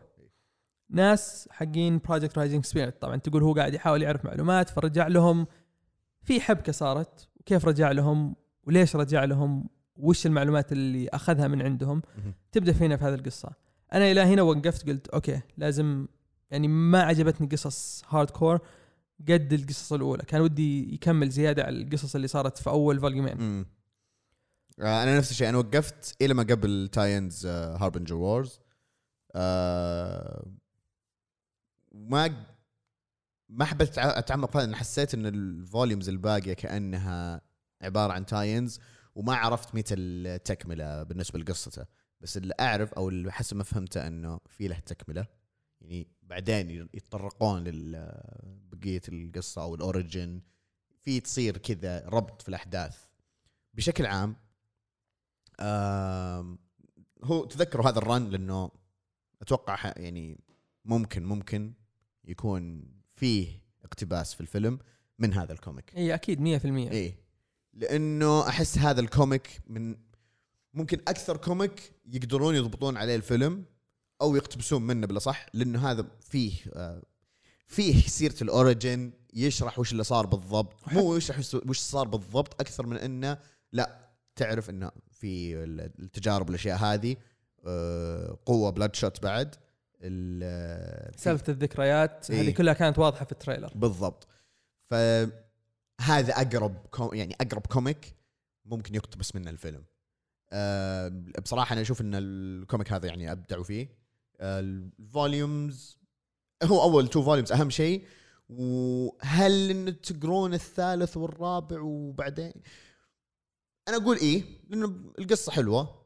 ناس حقين Project Rising Spirit طبعا تقول هو قاعد يحاول يعرف معلومات فرجع لهم في حبكة صارت. وكيف رجع لهم؟ وليش رجع لهم؟ وش المعلومات اللي أخذها من عندهم. تبدأ فينا في هذه القصة. أنا إلى هنا وقفت قلت okay لازم يعني ما عجبتني قصص Hard Corps قد القصص الأولى. كان ودي يكمل زيادة على القصص اللي صارت في أول فوليومين. آه، أنا نفس الشيء. أنا وقفت إلى ما قبل tie-ins Harbinger Wars ما ما حبيت أتعمق في هذا أنا حسيت إن ال volumes الباقية كأنها عبارة عن tie-ins وما عرفت متى التكملة بالنسبة لقصته. بس اللي أعرف أو اللي حسب ما فهمته إنه في له تكملة. يعني بعدين يتطرقون لبقيه القصة أو ال origin. في تصير كذا ربط في الأحداث. بشكل عام هو تذكروا هذا ال run لأنه أتوقع يعني ممكن ممكن يكون فيه اقتباس في الفيلم من هذا ال comic. إي أكيد 100% إيه لأنه أحس هذا ال comic من ممكن أكثر comic يقدرون يضبطون عليه الفيلم أو يقتبسون منه بالأصح لأنه هذا فيه آه، فيه سيرة ال origin يشرح وش اللي صار بالضبط. مو يشرح وش- صار بالضبط أكثر من إنه لا تعرف إنه في التجارب الأشياء هذه آه، قوة Bloodshot بعد سالفة الذكريات إيه. هذه كلها كانت واضحة في ال trailer. بالضبط. فهذا أقرب كو يعني أقرب comic ممكن يقتبس منه الفيلم. أه بصراحة أنا أشوف إن ال comic هذا يعني ابدعوا فيه. آه، ال volumes هو أول two volumes أهم شيء. وهل إن تقرون الثالث والرابع وبعدين؟ أنا أقول إيه لأنه القصة حلوة.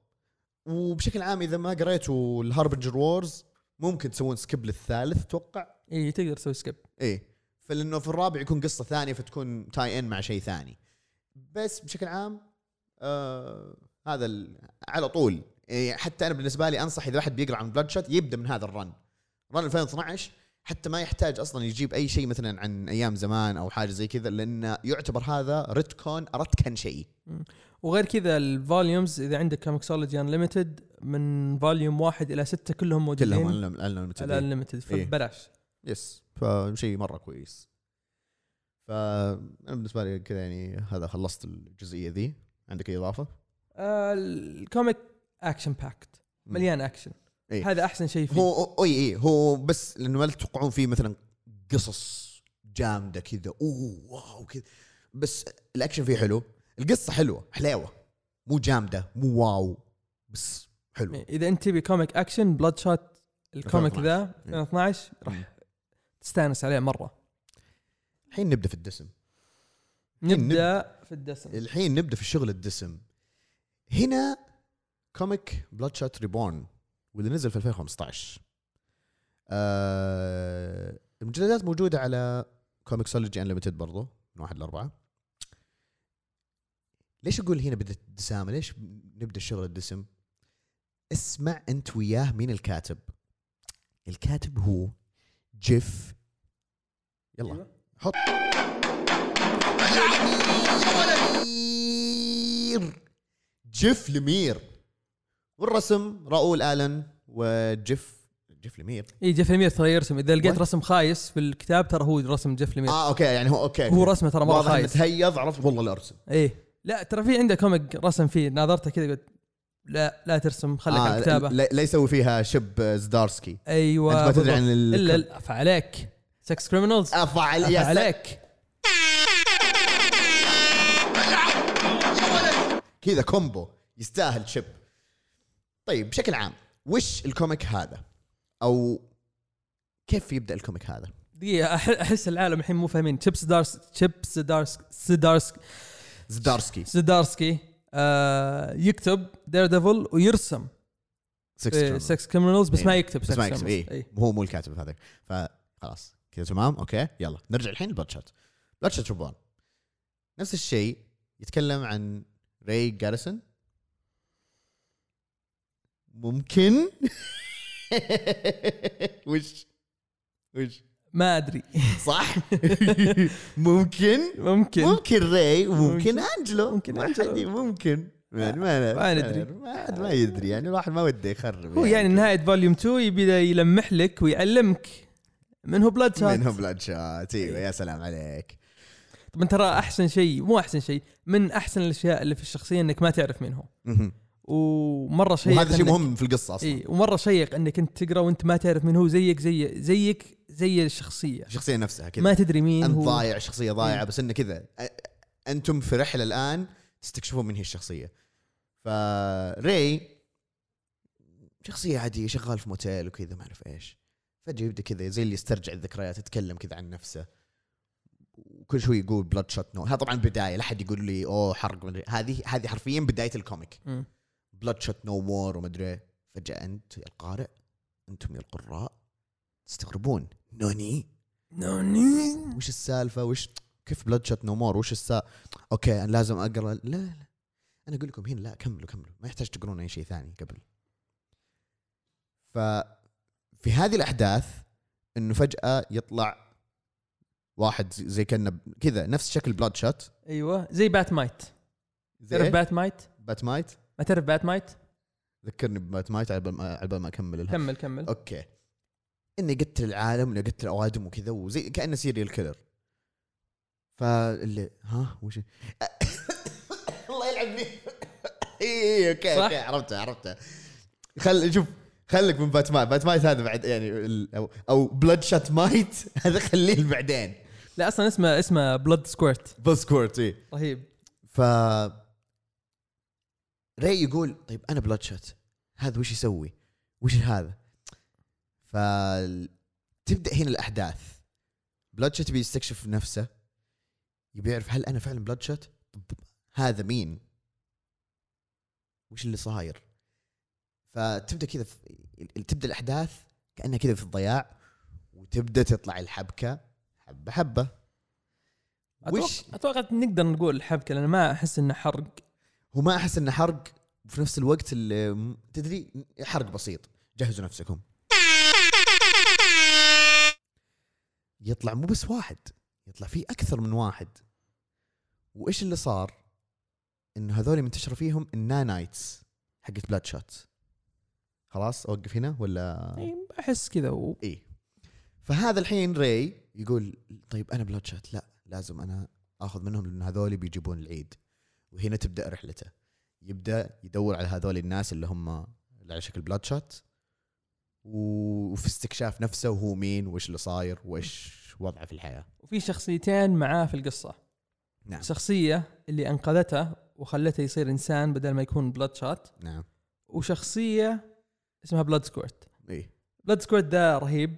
وبشكل عام إذا ما قريتوا ال Harbinger Wars ممكن تسوون skip للثالث أتوقع اي تقدر تسوي skip إيه. فلأنه في الرابع يكون قصة ثانية فتكون tie-in مع شيء ثاني. بس بشكل عام آه هذا على طول. إيه حتى أنا بالنسبة لي أنصح إذا واحد بيقرأ عن Bloodshot يبدأ من هذا ال run. run 2012 حتى ما يحتاج أصلا يجيب أي شيء مثلا عن أيام زمان أو حاجة زي كذا لأنه يعتبر هذا retcon retcon شيء. وغير كذا ال volumes إذا عندك Comixology Unlimited من volume واحد إلى ستة كلهم موجودين. كلهم على Unlimited إيه. yes فشيء مرة كويس. فانا بالنسبة لي كذا يعني هذا خلصت الجزئية ذي. عندك أي إضافة؟ آه، ال comic action-packed مليان أكشن. إيه. هذا أحسن شيء فيه. هو اي اي هو بس لأنه ما تتوقعون فيه مثلا قصص جامدة كذا. أوه wow كذا. بس الأكشن فيه حلو. القصة حلوة حلاوة. مو جامدة مو wow بس حلو إذا أنت تبي comic اكشن Bloodshot ال comic 2012. ذا 2012 راح تستانس عليه مرة. الحين نبدأ في الدسم. نبدأ في الدسم. الحين نبدأ في الشغل الدسم. هنا comic Bloodshot Reborn واللي نزل في 2015 آه المجلدات موجودة على Comixology Unlimited برضو من واحد لأربعة. ليش أقول هنا بدت الدسامة؟ ليش نبدأ الشغل الدسم؟ اسمع أنت وياه مين الكاتب. الكاتب هو جيف. يلا. أيوة. حط. جيف لمير. والرسم راؤول آلن وجيف. جيف لمير. اي جيف لمير ترى يرسم. إذا لقيت؟ رسم خايس في الكتاب ترى هو رسم جيف لمير. آه okay. يعني هو okay. هو رسمه ترى مرة خايس. متهيض عرفت. والله لا أرسم. إيه. لا ترى في عنده comic رسم فيه ناظرته كذا قلت لا لا ترسم خليك على الكتابة. لا لا يسوي فيها Chip Zdarsky. أيوه أنت ما تدري. عن ال... إلا ال- فعليك Sex Criminals أفعل يا. عليك. كذا combo يستاهل Chip. طيب بشكل عام وش ال comic هذا؟ أو كيف يبدأ ال comic هذا؟ دقيقة أح- أحس العالم الحين مو فاهمين. Chip Zdarsky Chip Zdarsky Zdarsky Zdarsky. Zdarsky آه يكتب Daredevil ويرسم Sex Criminals بس إيه. ما يكتب بس ما يكتب. Criminals إيه. هو مو الكاتب في هذا. فخلاص. كذا تمام. okay. يلا. نرجع الحين Bloodshot شوبان نفس الشيء. يتكلم عن Ray Garrison ممكن؟ وش؟ وش؟ ما أدري. صح؟ ممكن؟ ممكن. ممكن Ray وممكن ممكن. Angelo. ممكن. حد- ممكن. يعني ما ما ندري. ما ما يدري. يعني الواحد ما وده يخرب هو يعني نهاية volume 2 يبي يلمح لك ويعلمك. من هو Bloodshot منهم Bloodshot أيوه يا سلام عليك. طبعا ترى أحسن شيء مو أحسن شيء من أحسن الأشياء اللي في الشخصية إنك ما تعرف مين هو. ومرة شيق وهذا شيء مهم في القصة أصلا. إي ومرة شيق إنك انت تقرأ وأنت ما تعرف مين هو زيك زي زيك زي الشخصية. الشخصية نفسها كذا. ما تدري مين أنت هو. ضايع الشخصيه ضايعة إيه. بس إنه كذا. أنتم في رحلة الآن تستكشفون من هي الشخصية. ف Ray شخصية عادية شغال في موتيل وكذا ما أعرف إيش. فجأة يبدأ كذا زي اللي يسترجع الذكريات يتكلم كذا عن نفسه. وكل شوي يقول Bloodshot no هذا طبعا بداية لا أحد يقول لي أوه حرق هذه هذه حرفيا بداية ال comic. مم. Bloodshot no more ومدري. فجأة أنت يا القارئ أنتم يا القراء تستغربون. nani؟ nani؟ وش السالفة؟ وش كيف Bloodshot no more وش السا؟ okay أنا لازم أقرأ. لا لا أنا أقول لكم هنا لا كملوا كملوا. ما يحتاج تقرون أي شيء ثاني قبل. ففي هذه الأحداث إنه فجأة يطلع واحد زي- زي كأنه كذا نفس شكل Bloodshot أيوه زي Bat-Mite زي تعرف إيه؟ Bat-Mite Bat-Mite ما تعرف Bat-Mite ذكرني ب Bat-Mite على بال ما على بال ما أكمل الها. كمل كمل. okay. انه يقتل العالم انه يقتل أوادم وكذا وزي كأنه serial killer فاللي ها؟ وش؟ الله يلعب بي إي okay؟ okay عرفته عرفته. خل شوف خليك من Bat-Mite Bat-Mite هذا بعد يعني ال- أو أو Bloodshot Mite هذا خليه بعدين. لا أصلا اسمه اسمه Bloodsquirt Bloodsquirt إي. رهيب. ف Ray يقول طيب أنا Bloodshot هذا وش يسوي؟ وش هذا؟ ف تبدأ هنا الأحداث Bloodshot بيستكشف نفسه يبي يعرف هل أنا فعلا Bloodshot؟ طب هذا مين؟ وش اللي صاير؟ فتبدأ كذا. تبدأ الأحداث كأنها كذا في الضياع وتبدأ تطلع الحبكة حبة حبة وش أتوقع نقدر نقول الحبكة لأن ما أحس إنه حرق هو ما أحس انه حرق وفي نفس الوقت تدري حرق بسيط. جهزوا نفسكم. يطلع مو بس واحد يطلع فيه أكثر من واحد. وإيش اللي صار؟ انه هذول منتشر فيهم النانايتس حقت بلاد شوت خلاص أوقف هنا ولا؟ أحس كذا و... إيه فهذا الحين ري يقول طيب أنا بلاد شات لا لازم أنا آخذ منهم لأن هذول بيجيبون العيد. وهنا تبدأ رحلته. يبدأ يدور على هذول الناس اللي هم اللي على شكل بلاد شات و- وفي استكشاف نفسه وهو مين وإيش اللي صاير وإيش وضعه في الحياة. وفي شخصيتين معاه في القصة. نعم. شخصية اللي أنقذته وخلته يصير إنسان بدل ما يكون Bloodshot نعم. وشخصية اسمها Bloodsquirt إيه. Bloodsquirt ده رهيب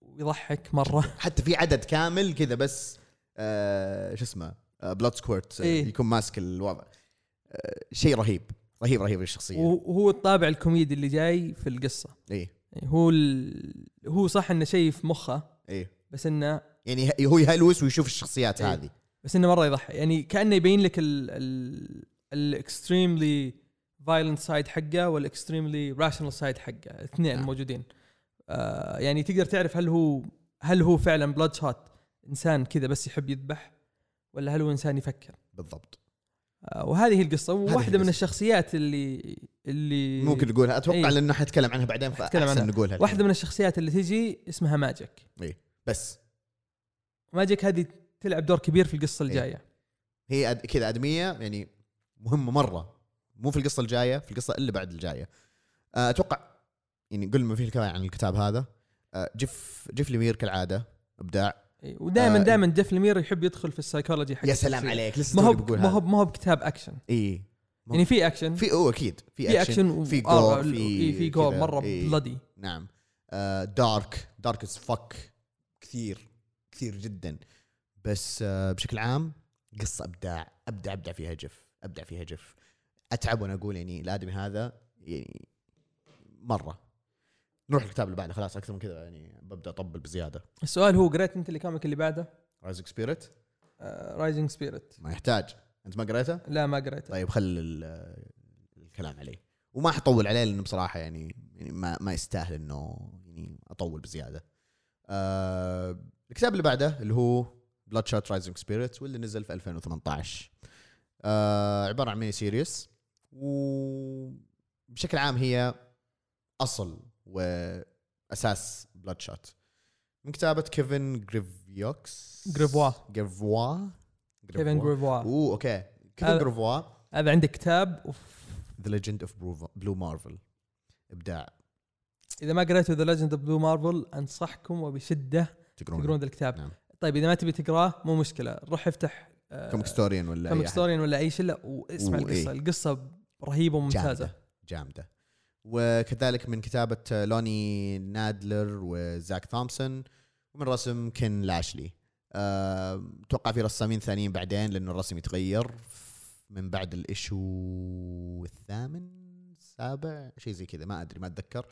ويضحك مرة. حتى في عدد كامل كذا بس آه شو اسمه Bloodsquirt آه إيه. يكون ماسك الوضع. آه شيء رهيب رهيب رهيب الشخصية. وهو الطابع الكوميدي اللي جاي في القصة. إيه. يعني هو ال... هو صح إنه شيء في مخه إيه. بس إنه يعني هو يهلوس ويشوف الشخصيات إيه. هذه. بس إنه مرة يضحك. يعني كأنه يبين لك ال... ال... ال extremely violent side حقه وال extremely rational side حقه الاثنين نعم. موجودين. آه يعني تقدر تعرف هل هو هل هو فعلا Bloodshot إنسان كذا بس يحب يذبح؟ ولا هل هو إنسان يفكر؟ بالضبط. آه وهذه هي القصة. وواحدة من. الشخصيات اللي اللي ممكن نقولها. أتوقع إيه. لأنه حنتكلم عنها بعدين فأحسن. نقولها. واحدة من الشخصيات اللي تجي اسمها Magic. بس. Magic هذه تلعب دور كبير في القصة إيه. الجاية. هي أد... كذا أدمية يعني مهمة مرة. مو في القصة الجاية في القصة اللي بعد الجاية. آه، أتوقع يعني قل ما فيه الكفايه عن الكتاب هذا. آه، Jeff Jeff Lemire كالعادة إبداع. ودائما آه، دائما Jeff Lemire يحب يدخل في السايكولوجي حق يا سلام. عليك لسه ما هو ما هو ما هو بكتاب اكشن إي. يعني في اكشن في اوه أكيد. في اكشن في آه، gore في في في gore مرة إيه. bloody نعم. آه dark dark as fuck كثير كثير جدا. بس آه بشكل عام قصة أبداع. أبدع أبدع فيها جف. أبدع فيها جف. أتعب وأنا أقول يعني الآدمي هذا يعني مرة. نروح الكتاب اللي بعده خلاص أكثر من كذا يعني ببدأ أطبل بزيادة. السؤال هو قريت أنت ال comic اللي بعده؟ Rising Spirit Rising Spirit ما يحتاج. أنت ما قريته؟ لا ما قريته. طيب خل ال- الكلام عليه. وما حطول عليه لأنه بصراحة يعني يعني ما ما يستاهل إنه يعني أطول بزيادة. آه الكتاب اللي بعده اللي هو Bloodshot Rising Spirit واللي نزل في 2018 آه عبارة عن mini series وبشكل عام هي أصل وأساس Bloodshot من كتابة كيفن جريفيوكس. جريفوا. جريفوا كيفن جريفوا أوه okay. كيفن جريفوا هذا عندك كتاب The Legend of Blue Marvel إبداع. إذا ما قريتوا The Legend of Blue Marvel أنصحكم وبشدة تقرون تقرون ذا الكتاب. نعم. طيب إذا ما تبي تقراه مو مشكلة. روح افتح Comicstorian ولا Comicstorian ولا أي شيء لا واسمع القصة. إيه. القصة رهيبة وممتازة. جامدة. جامدة. وكذلك من كتابة لوني نادلر وزاك ثومسون ومن رسم كين لاشلي. أه، أتوقع في رسامين ثانيين بعدين لأنه الرسم يتغير. من بعد ال issue الثامن السابع شيء زي كذا ما أدري ما أتذكر.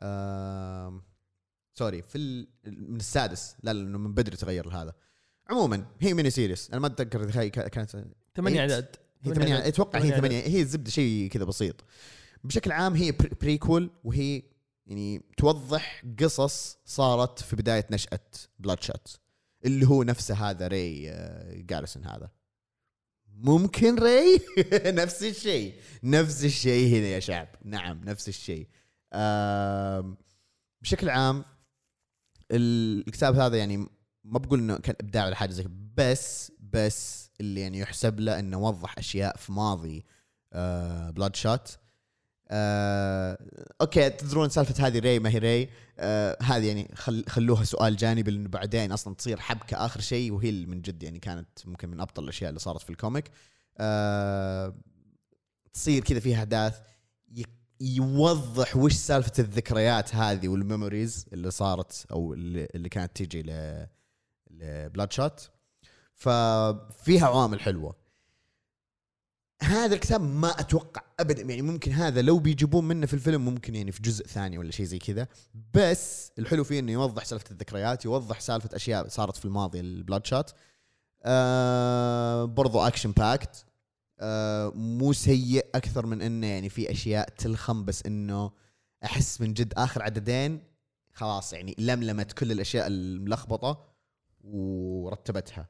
أه سوري في من السادس. لا لأنه من بدري تغير هذا. عموما هي mini series أنا ما أتذكر هي كانت ثمانية. اعداد هي ثمانية. أتوقع هي ثمانية ثمانية. هي الزبده شيء كذا بسيط. بشكل عام هي pre- prequel وهي يعني توضح قصص صارت في بداية نشأة Bloodshot اللي هو نفسه هذا ري آه، جاريسون هذا. ممكن ري نفس الشيء. نفس الشيء هنا يا شعب. نعم نفس الشيء. بشكل عام الكتاب هذا يعني ما بقول إنه كان إبداع ولا حاجة زي بس بس اللي يعني يحسب له إنه وضح أشياء في ماضي آه Bloodshot آه okay تدرون سالفة هذه ري ما هي ري. آه هذه يعني خل خلوها سؤال جانبي لأنه بعدين أصلا تصير حبكة آخر شيء وهي اللي من جد يعني كانت ممكن من أبطل الأشياء اللي صارت في ال comic. آه تصير كذا فيها أحداث يوضح وش سالفة الذكريات هذه وال memories اللي صارت أو اللي, كانت تيجي ل ل Bloodshot ففيها عوامل حلوة. هذا الكتاب ما أتوقع ابدا. يعني ممكن هذا لو بيجيبون منه في الفيلم ممكن يعني في جزء ثاني ولا شيء زي كذا. بس الحلو فيه إنه يوضح سالفة الذكريات يوضح سالفة أشياء صارت في الماضي ال Bloodshot آه برضو action packed آه مو سيء أكثر من إنه يعني في أشياء تلخم بس إنه أحس من جد آخر عددين خلاص يعني لملمت كل الأشياء الملخبطة ورتبتها.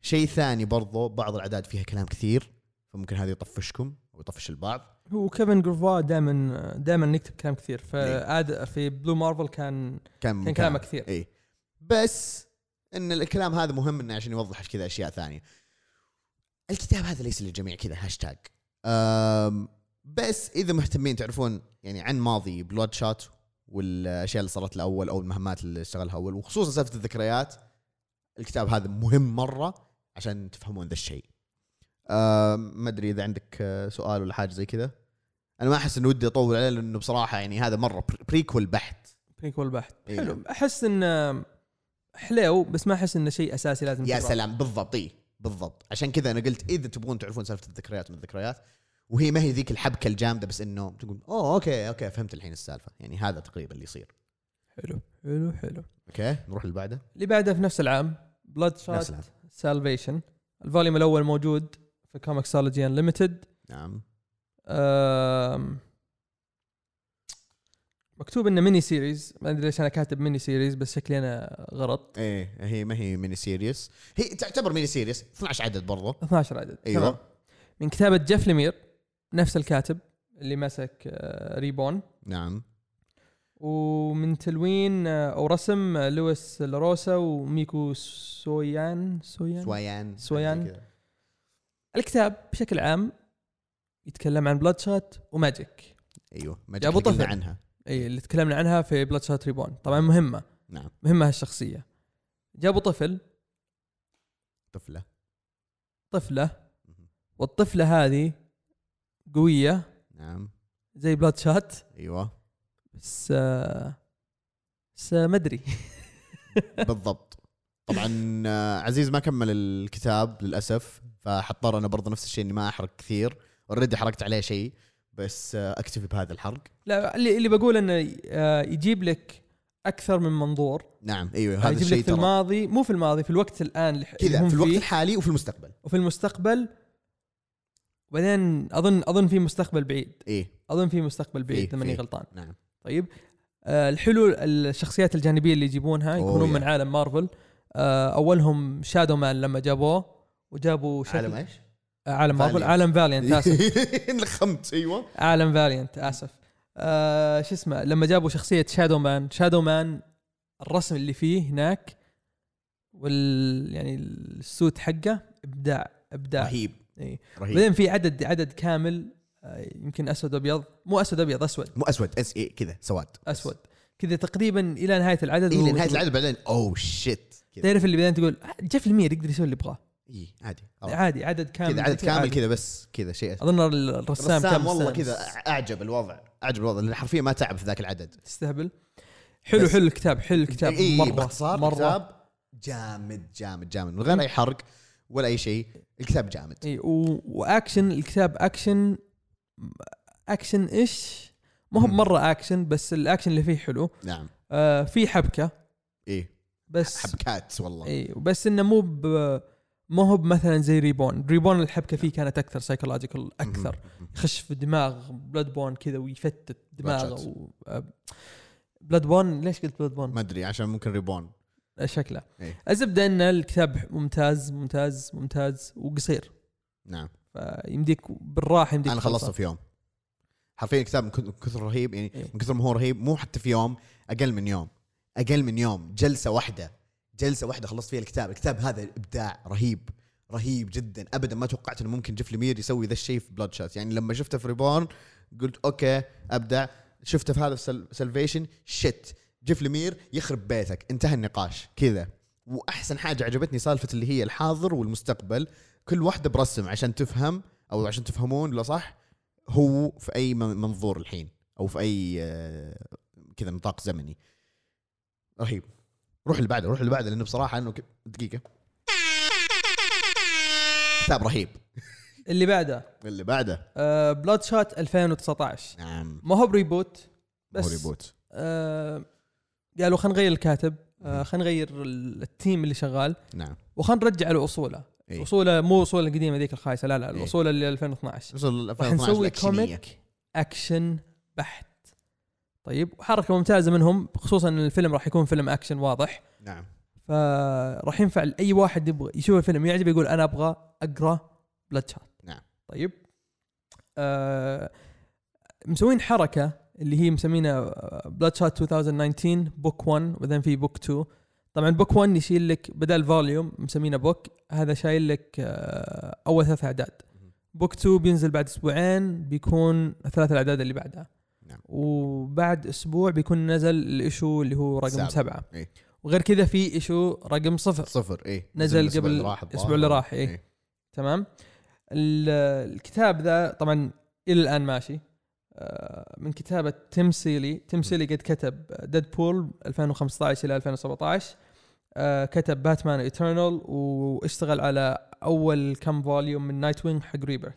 شيء ثاني برضو بعض الأعداد فيها كلام كثير. فممكن هذا يطفشكم أو يطفش البعض. هو كيفن جروفوا دائما دائما يكتب كلام كثير. إيه. فعاد في Blue Marvel كان كان كان كلامه كثير. اي بس إن الكلام هذا مهم إنه عشان يوضح كذا أشياء ثانية. الكتاب هذا ليس للجميع كذا هاشتاج. بس إذا مهتمين تعرفون يعني عن ماضي Bloodshot والأشياء اللي صارت الأول أو المهمات اللي اشتغلها أول وخصوصا سالفة الذكريات الكتاب هذا مهم مرة عشان تفهمون ذا الشيء. أم، ما أدري إذا عندك أه، سؤال ولا حاجة زي كذا. أنا ما أحس انه ودي أطول عليه لأنه بصراحة يعني هذا مرة prequel بحت. prequel بحت. إيه. حلو. أحس انه حلو بس ما أحس إنه شيء أساسي لازم يا. سلام بالضبط إيه بالضبط. عشان كذا أنا قلت إذا تبغون تعرفون سالفة الذكريات من الذكريات وهي ما هي ذيك الحبكة الجامدة بس إنه تقول أوه okay okay فهمت الحين السالفة. يعني هذا تقريبا اللي يصير. حلو حلو حلو. okay نروح اللي بعده. اللي بعده في نفس العام Bloodshot العام. Salvation ال volume الأول موجود. في Comixology Unlimited نعم. مكتوب إنه mini series ما أدري ليش أنا كاتب mini series بس شكلي أنا غلط. إيه هي ما هي mini series هي تعتبر mini series 12 عدد برضه 12 عدد. أيوه. تمام. من كتابة جيف ليمير نفس الكاتب اللي مسك آه، Reborn نعم. ومن تلوين آه، أو رسم آه، لويس لاروسا وميكو سويان سويان؟ سويان سويان. الكتاب بشكل عام يتكلم عن Bloodshot وماجيك أيوه ما جابوا طفل. عنها. إي اللي تكلمنا عنها في Bloodshot Reborn طبعا مهمة. نعم. مهمة هالشخصية. جابوا طفل. طفلة. طفلة. والطفلة هذه قوية. نعم. زي Bloodshot أيوه. بس بس ما أدري. بالضبط. طبعا آه، عزيز ما كمل الكتاب للأسف. فحأضطر أنا برضه نفس الشيء إني ما أحرق كثير. already حرقت عليه شيء بس آه، أكتفي بهذا الحرق. لا اللي اللي بقول إنه آه، يجيب لك أكثر من منظور. نعم أيوه هذا يجيب الشيء في الماضي مو في الماضي في الوقت الآن كذا في الوقت الحالي وفي المستقبل. وفي المستقبل وبعدين أظن أظن في مستقبل بعيد. إيه. أظن في مستقبل بعيد فيه- إذا ماني فيه. غلطان. نعم. طيب آه الحلو الشخصيات الجانبية اللي يجيبونها يكونون. من عالم مارفل. آه أولهم شادو مان لما جابوه. وجابوا شكل عالم إيش؟ آه عالم مارفل Valiant. عالم Valiant آسف. لخمت أيوه. عالم Valiant آسف. آه شو اسمه لما جابوا شخصية Shadowman Shadowman الرسم اللي فيه هناك وال يعني ال suit حقه إبداع إبداع. رهيب. إيه. رهيب. بعدين في عدد عدد كامل آه، يمكن أسود ابيض مو أسود ابيض أسود. مو أسود إس إي كذا سواد. أسود. كذا تقريبا إلى نهاية العدد اي وهو لنهايه بيقول- العدد بعدين أوه shit تعرف اللي بعدين تقول "آه، جيف المير يقدر يسوي اللي يبغاه. إي عادي خلاص. عادي عدد كامل كذا عدد كامل. كذا بس كذا شيء أظن الرسام كان رسام والله. كذا أعجب الوضع أعجب الوضع لأن حرفيا ما تعب في ذاك العدد تستهبل حلو حلو الكتاب حلو الكتاب إي إي، مرة باختصار مرة كتاب جامد جامد جامد من غير أي حرق ولا أي شيء الكتاب جامد إي. وأكشن الكتاب action action إيش ما هو. مرة أكشن بس الأكشن اللي فيه حلو نعم آه في حبكة إيه بس حبكات والله إي بس إنه مو ما هو مثلا زي Reborn Reborn الحبكة فيه كانت أكثر psychological أكثر. يخش في دماغ Bloodborne كذا ويفتت دماغه. و... آه، Bloodborne ليش قلت Bloodborne؟ ما أدري عشان ممكن Reborn شكله إيه. الزبدة إن الكتاب ممتاز ممتاز ممتاز وقصير نعم فيمديك بالراحة يمديك أنا. خلصته في يوم حرفيا الكتاب من كثر- من كثر رهيب يعني إيه. من كثر ما هو رهيب مو حتى في يوم أقل من يوم أقل من يوم جلسة واحدة جلسة واحدة خلصت فيها الكتاب. الكتاب هذا إبداع رهيب رهيب جدا. ابدا ما توقعت إنه ممكن Jeff Lemire يسوي ذا الشيء في Bloodshot يعني لما شفته في Reborn قلت okay ابدع شفته في هذا Salvation shit Jeff Lemire يخرب بيتك. انتهى النقاش. كذا. وأحسن حاجة عجبتني سالفة اللي هي الحاضر والمستقبل. كل واحدة برسم عشان تفهم أو عشان تفهمون ولا صح؟ هو في أي من- منظور الحين أو في أي آه، كذا نطاق زمني. رهيب. روح اللي بعده روح اللي بعده لأنه بصراحة إنه دقيقة. كتاب رهيب. اللي بعده. اللي بعده. آه Bloodshot 2019 نعم. ما هو ب reboot بس بس reboot. آه قالوا خلينا نغير الكاتب آه خلينا نغير ال- ال team اللي شغال نعم. وخلينا نرجع له اصوله إيه. أصوله مو أصوله القديمة ذيك الخايسة لا لا إيه. الاصول اللي 2012 وصل راح 2012 نسوي. comic action بحت. طيب حركة ممتازة منهم خصوصا إن الفيلم راح يكون فيلم أكشن واضح. نعم. فراح ينفع أي واحد يبغى يشوف الفيلم يعجبه يقول أنا أبغى أقرأ Bloodshot نعم. طيب. آه مسوين حركة اللي هي مسمينها Bloodshot 2019 book 1 وبعدين في book 2 طبعا book 1 يشيل لك بدل volume مسمينه book هذا شايل لك آه أول ثلاث أعداد. book 2 بينزل بعد أسبوعين بيكون ثلاث الأعداد اللي بعدها. نعم. وبعد أسبوع بيكون نزل ال issue اللي هو رقم سابع. سبعة إيه. وغير كذا في issue رقم صفر صفر إيه نزل الأسبوع قبل اللي راح الظاهر. الأسبوع اللي راح، إيه. تمام ال- الكتاب ذا طبعا إلى الآن ماشي آه، من كتابة Tim Seeley Tim Seeley قد كتب Deadpool 2015 إلى 2017 آه، كتب Batman Eternal واشتغل على أول كم volume من Nightwing حق Rebirth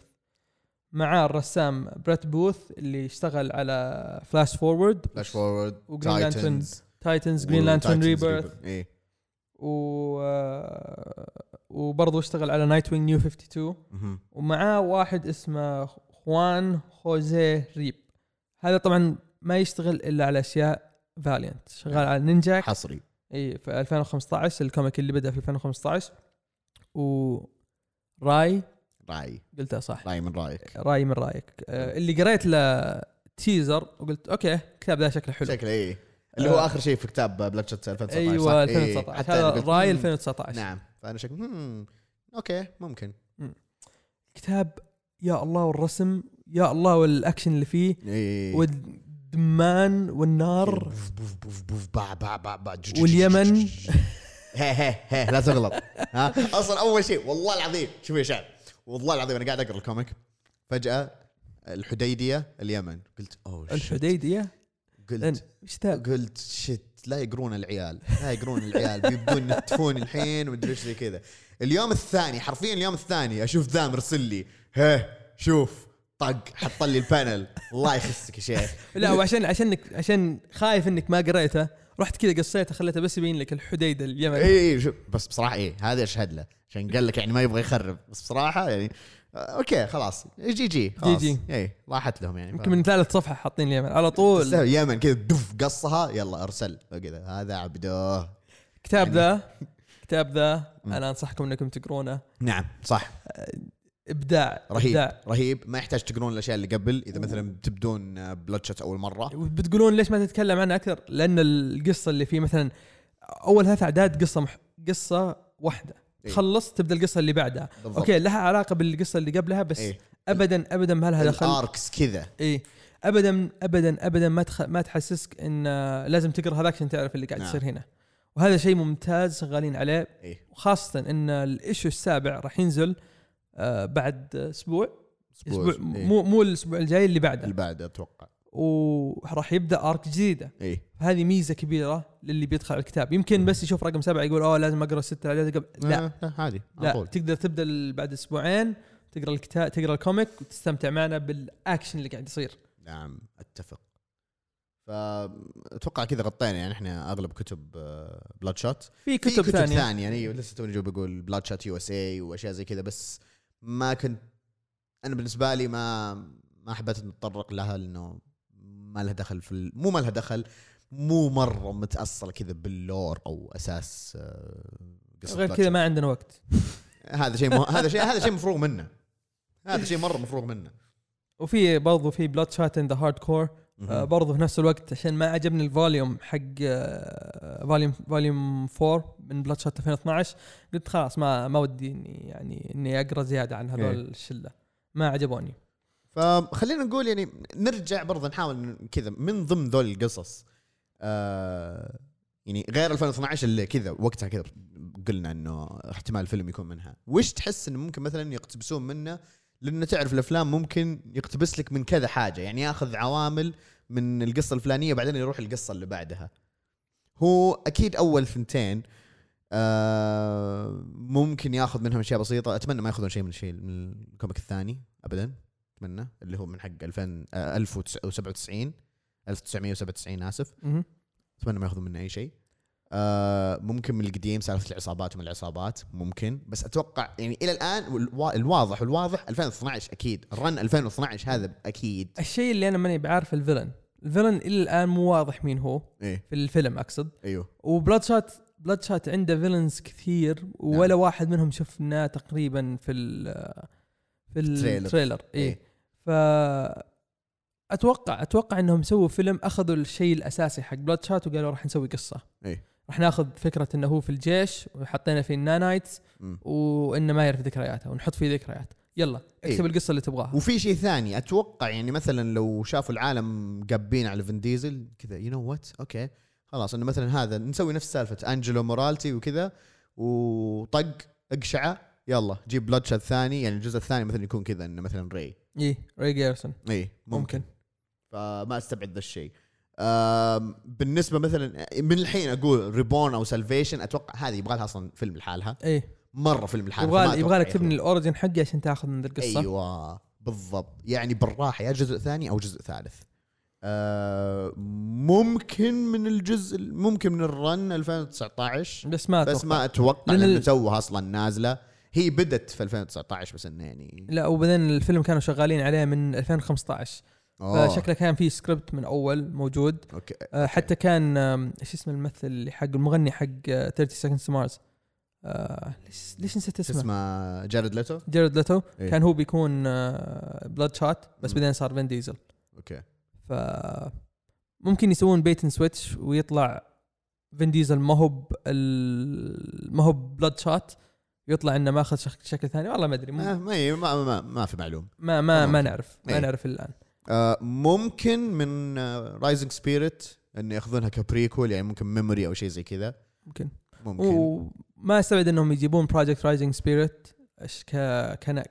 معاه الرسام Brett Booth اللي اشتغل على Flash Forward Flash Forward و Green Lantern Titans Green Lantern Rebirth إيه و آه، وبرضه اشتغل على Nightwing New 52 مهم. ومعاه واحد اسمه Juan Jose Ryp. هذا طبعا ما يشتغل إلا على أشياء Valiant شغال على Ninjak حصري. إي في 2015 ال comic اللي بدأ في 2015 و Rai. Rai قلتها صح. Rai من رأيك. Rai من رأيك. آه، اللي قريت له teaser وقلت okay الكتاب ذا شكله حلو. شكله إيه. اللي هو آه. آخر شيء في كتاب Bloodshot 2019 أيوه صح؟ إيه. 2019 حتى هذا أنا قلت، Rai مم. 2019 نعم. فأنا شكل مم. okay ممكن. كتاب يا الله والرسم يا الله والأكشن اللي فيه إيه. والدخان والنار. بوف بوف بوف بوف باع باع باع باع واليمن. هي هي هي لا تغلط. ها؟ أصلا أول شيء والله العظيم. شوف يا شعب والله العظيم أنا قاعد أقرأ ال comic. فجأة الحديدة اليمن. قلت اوه الحديدة؟ لأن قلت إيش ذا قلت shit لا يقرون العيال لا يقرون العيال. بيبدون ينتفون الحين ومدري إيش زي كذا. اليوم الثاني حرفيا اليوم الثاني أشوف ذا مرسل لي. هيه شوف طق حط لي ال panel الله يخسك يا شيخ. لا وعشان عشانك عشان خايف إنك ما قريته رحت كذا قصيته خليته بس يبين لك الحديدة اليمني اي اي شوف بس بصراحة إيه هذا أشهد له. عشان قال لك يعني ما يبغى يخرب. بس بصراحة يعني آه، okay خلاص. GG خلاص. GG. اي راحت لهم يعني. يمكن من ثالث صفحة حاطين اليمن. على طول. تستاهل يمن كذا دف قصها يلا أرسل. كذا هذا عبده. كتاب يعني- ذا؟ كتاب ذا. أنا أنصحكم إنكم تقرونه. نعم صح. إبداع رهيب إبداع. رهيب. ما يحتاج تقرون الأشياء اللي قبل. إذا مثلا تبدون Bloodshot أول مرة. بتقولون ليش ما تتكلم عنها أكثر؟ لأن القصة اللي فيه مثلا أول ثلاث أعداد قصة مح... قصة واحدة. إيه. تخلص تبدأ القصة اللي بعدها. بالضبط. okay لها علاقة بالقصة اللي قبلها بس إيه. ابدا ابدا ما لها دخل. ال arcs كذا. اي ابدا ابدا ابدا ما تخ... ما تحسسك إن لازم تقرأ هذاك عشان تعرف اللي قاعد نعم. يصير هنا. وهذا شيء ممتاز شغالين عليه. إيه. وخاصة إن ال issue السابع راح ينزل آه، بعد أسبوع. أسبوع إيه. مو مو الأسبوع الجاي اللي بعده. اللي بعده أتوقع. وراح يبدأ arc جديدة. إيه. هذه ميزة كبيرة للي بيدخل على الكتاب. يمكن بس يشوف رقم سبعة يقول أوه لازم أقرأ ست اعداد قبل لا. آه، لا عادي لا طول. تقدر تبدأ بعد أسبوعين تقرأ الكتاب تقرأ ال comic وتستمتع معنا بالاكشن اللي قاعد يصير. نعم أتفق. فاتوقع كذا غطينا يعني إحنا أغلب كتب Bloodshot في في كتب, كتب ثانية. ثانية يعني لسه توني جو بقول Bloodshot USA وأشياء زي كذا بس ما كنت أنا بالنسبة لي ما ما حبيت نتطرق لها لأنه ما لها دخل في ال- مو ما لها دخل مو مرة متأصلة كذا بال lore أو أساس آه، قصة غير. كذا ما عندنا وقت هذا شيء. هذا شيء هذا شيء مفروغ منه هذا شيء مرة مفروغ منه وفي برضو في Bloodshot and the H.A.R.D. Corps مهم. برضو في نفس الوقت عشان ما عجبني ال volume حق آه، volume volume 4 من Bloodshot 2012 قلت خلاص ما ما ودي إني يعني إني أقرأ زيادة عن هذول إيه. الشلة ما عجبوني فخلينا نقول يعني نرجع برضه نحاول كذا من ضمن ذول القصص آه يعني غير 2012 اللي كذا وقتها كذا قلنا إنه احتمال الفيلم يكون منها وش تحس إنه ممكن مثلا يقتبسون منه لأنه تعرف الأفلام ممكن يقتبس لك من كذا حاجة. يعني ياخذ عوامل من القصة الفلانية بعدين يروح القصة اللي بعدها. هو أكيد أول ثنتين آه ممكن ياخذ منهم أشياء بسيطة. أتمنى ما ياخذون شيء من الشيء من الكوميك الثاني ابدا. أتمنى اللي هو من حق 2000 آه 1097 1997 آسف. أتمنى ما ياخذون منه أي شيء. آه ممكن من القديم سالفة العصابات ومن العصابات ممكن. بس أتوقع يعني إلى الآن الواضح والواضح 2012 أكيد. ال run 2012 هذا أكيد. الشيء اللي أنا ماني بعارف الفيلن. الفيلن إلى الآن مو واضح مين هو إيه. في الفيلم أقصد. أيوه. و Bloodshot Bloodshot عنده villains كثير ولا واحد منهم شفناه تقريبا في ال في ال trailer. ال trailer اي إيه. ف أتوقع أتوقع إنهم سووا فيلم أخذوا الشيء الأساسي حق Bloodshot وقالوا راح نسوي قصة. إيه. راح ناخذ فكرة إنه هو في الجيش وحطينا فيه ال nanites. وإنه ما يعرف ذكرياته ونحط فيه ذكريات. يلا اكتب إيه. القصة اللي تبغاها. وفي شيء ثاني أتوقع يعني مثلا لو شافوا العالم قابين على فين ديزل كذا you know what okay. خلاص إنه مثلا هذا نسوي نفس سالفة أنجلو مورتالي وكذا وطق اقشعه يلا جيب Bloodshot ثاني يعني الجزء الثاني مثلا يكون كذا إنه مثلا راي إيه راي جاريسون اي ممكن, ممكن. فما أستبعد ذا الشيء. بالنسبة مثلا من الحين أقول Reborn أو Salvation أتوقع هذه يبغى لها أصلا فيلم لحالها إيه مرة فيلم لحالها يبغى يبغى لك تبني. ال origin حقي عشان تاخذ من القصة أيوه بالضبط يعني بالراحة يا جزء ثاني أو جزء ثالث آه ممكن من الجزء ممكن من ال run 2019 بس ما بس أتوقع. ما أتوقع لأن لأنه ال- توها أصلا نازلة هي بدت في 2019 بس إنه يعني لا وبعدين الفيلم كانوا شغالين عليه من 2015 أوه. فشكله كان في سكريبت من أول موجود. okay آه، حتى كان إيش اسم الممثل اللي حق المغني حق آه، 30 Seconds to Mars آه، ليش ليش نسيت اسمه؟ اسمه جارد ليتو جيرد ليتو إيه. كان هو بيكون Bloodshot بس. بعدين صار فين ديزل okay. ف ممكن يسوون bait and switch ويطلع فين ديزل ما هو ما هو Bloodshot يطلع إنه ماخذ شك- شكل ثاني. والله ما أدري ما مو- ما ما, ما, ما في معلوم. ما ما ما ممكن. نعرف ما إيه. نعرف الآن. آه ممكن من Rising Spirit انه ياخذونها ك prequel يعني ممكن memory أو شيء زي كذا. ممكن. ممكن. وما استبعد إنهم يجيبون Project Rising Spirit ك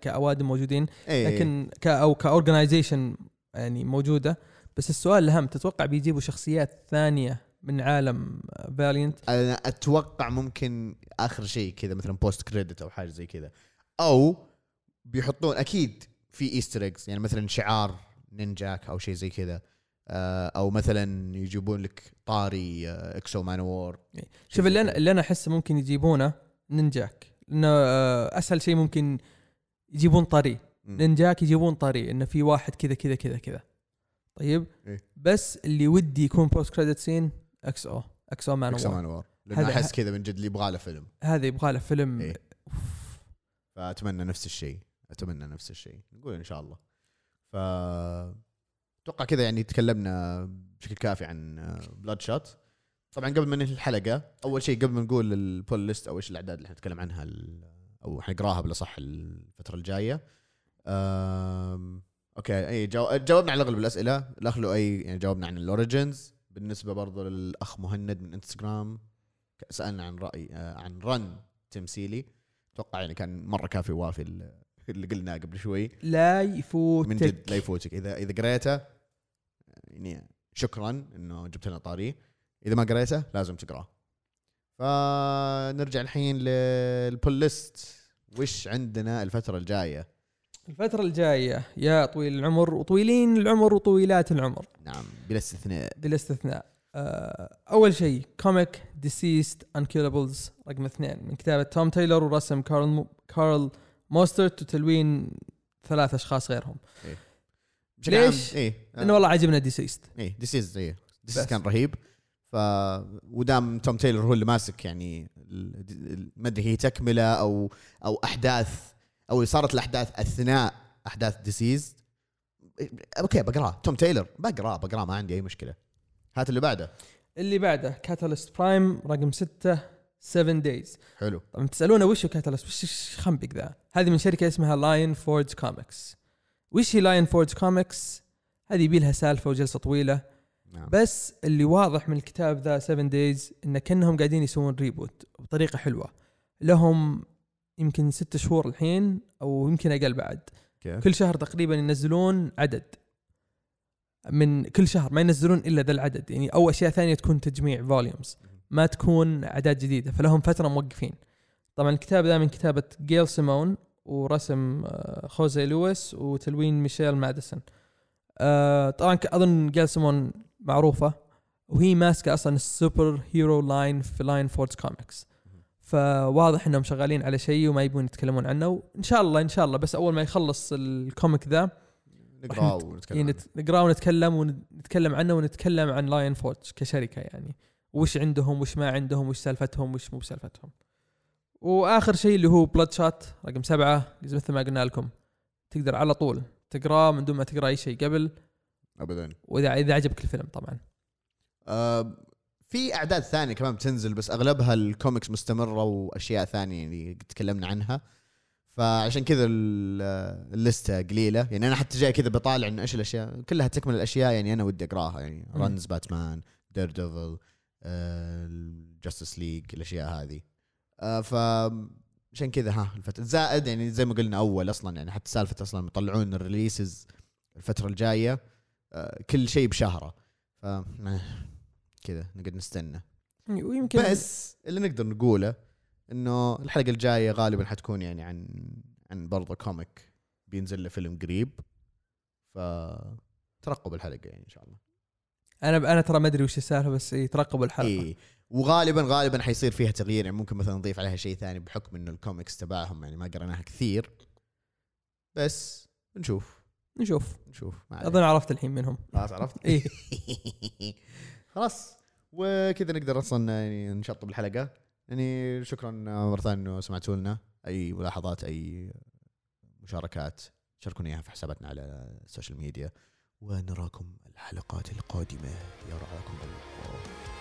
كأوادم موجودين إيه. لكن ك أو ك organization يعني موجودة. بس السؤال الأهم تتوقع بيجيبوا شخصيات ثانية من عالم Valiant أنا أتوقع ممكن آخر شيء كذا مثلا post credit أو حاجة زي كذا. أو بيحطون أكيد في Easter eggs يعني مثلا شعار Ninjak أو شيء زي كذا. آه، أو مثلا يجيبون لك طاري آه، X-O Manowar شوف اللي أنا اللي أنا أحسه ممكن يجيبونه Ninjak. لأنه آه، أسهل شيء ممكن يجيبون طري. Ninjak يجيبون طري إنه في واحد كذا كذا كذا كذا. طيب؟ إيه. بس اللي ودي يكون post credit scene X-O X-O Man X-O War. Manowar لأن احس كذا من جد اللي يبغى له فيلم. هذا يبغى له فيلم. إيه. فأتمنى نفس الشيء. أتمنى نفس الشيء. نقول إن شاء الله. أتوقع كذا يعني تكلمنا بشكل كافي عن Bloodshot طبعا قبل ما ننهي الحلقة أول شيء قبل ما نقول ال pull list أو إيش الأعداد اللي حنتكلم عنها أو حنقراها بالاصح الفترة الجاية. okay إي. جاوبنا على اغلب الأسئلة الاخ أي يعني جاوبنا عن ال origins بالنسبة برضو للأخ مهند من انستغرام سألنا عن رأي آه، عن run تيم سيلي أتوقع يعني كان مرة كافي وافي ال- اللي قلناه قبل شوي. لا يفوتك. من جد لا يفوتك. إذا إذا قريته يعني شكرا إنه جبت لنا طاري. إذا ما قريته لازم تقراه. فنرجع الحين لل pull list. وش عندنا الفترة الجاية؟ الفترة الجاية يا طويل العمر وطويلين العمر وطويلات العمر. نعم بلا استثناء. بلا استثناء. آه، أول شيء comic DCeased Unkillables رقم اثنين. من كتابة توم تايلور ورسم كارل مو كارل موسترت وتلوين ثلاث أشخاص غيرهم. بشكل ليش؟ عام إيه. لأنه والله عجبنا DCeased إيه DCeased إيه. DCeased بس. كان رهيب. ف ودام توم تايلور هو اللي ماسك يعني ما أدري هي تكملة أو أو أحداث أو صارت الأحداث أثناء أحداث DCeased okay بقراه توم تايلور بقراه بقراه ما عندي أي مشكلة. هات اللي بعده. اللي بعده Catalyst Prime رقم ستة. 7 Days حلو. طبعا تسألونا وش هو Catalyst وش خنبق ذا؟ هذه من شركة اسمها Lion Forge Comics وش هي Lion Forge Comics هذه يبي لها سالفة وجلسة طويلة. نعم. بس اللي واضح من الكتاب ذا 7 Days إن كأنهم قاعدين يسوون reboot بطريقة حلوة. لهم يمكن ست شهور الحين أو يمكن أقل بعد. كيف؟ كل شهر تقريبا ينزلون عدد. من كل شهر ما ينزلون إلا ذا العدد. يعني أو أشياء ثانية تكون تجميع volumes ما تكون أعداد جديدة فلهم فترة موقفين. طبعا الكتاب ذا من كتابة جيل سيمون ورسم آه، خوزي لويس وتلوين ميشيل ماديسون. آه، طبعا أظن جيل سيمون معروفة. وهي ماسكة أصلا ال superhero line في Lion Forge Comics. فواضح إنهم شغالين على شيء وما يبون يتكلمون عنه. وان شاء الله إن شاء الله. بس أول ما يخلص ال comic ذا نقراه ونتكلم. نت- نقراه ونتكلم ونتكلم عنه ونتكلم عن Lion Forge كشركة يعني. وش عندهم وش ما عندهم وش سالفتهم وش مو بسالفتهم. وآخر شيء اللي هو Bloodshot رقم سبعة مثل ما قلنا لكم. تقدر على طول تقراه من دون ما تقرأ أي شيء قبل. ابدا. وإذا إذا عجبك الفيلم طبعا. آه في أعداد ثانية كمان بتنزل بس أغلبها الكوميكس مستمرة وأشياء ثانية يعني تكلمنا عنها. فعشان كذا ال- ال list قليلة. يعني أنا حتى جاي كذا بطالع إنه إيش الأشياء كلها تكمل الأشياء يعني أنا ودي أقراها. يعني. runs باتمان Daredevil Justice League الأشياء هذه. آه ف عشان كذا ها الفترة زائد يعني زي ما قلنا أول أصلا يعني حتى سالفة أصلا يطلعون ال releases الفترة الجاية آه كل شيء بشهرة. ف كذا نقعد نستنى. ويمكن بس اللي نقدر نقوله إنه الحلقة الجاية غالبا حتكون يعني عن عن برضه comic بينزل له فيلم قريب. فترقب الحلقة يعني إن شاء الله. أنا أنا ترى ما أدري وش السالفة بس يترقبوا الحلقة. إي وغالبا غالبا حيصير فيها تغيير. يعني ممكن مثلا نضيف عليها شيء ثاني بحكم إنه الكوميكس تبعهم يعني ما قريناها كثير. بس نشوف. نشوف. نشوف. أظن عرفت الحين منهم. خلاص عرفت. إيه خلاص. وكذا نقدر أصلا يعني نشطب الحلقة. يعني شكرا مرة ثانية إنه سمعتوا لنا. أي ملاحظات أي مشاركات شاركونا إياها في حساباتنا على ال social media ونراكم الحلقات القادمة. يرعاكم الله.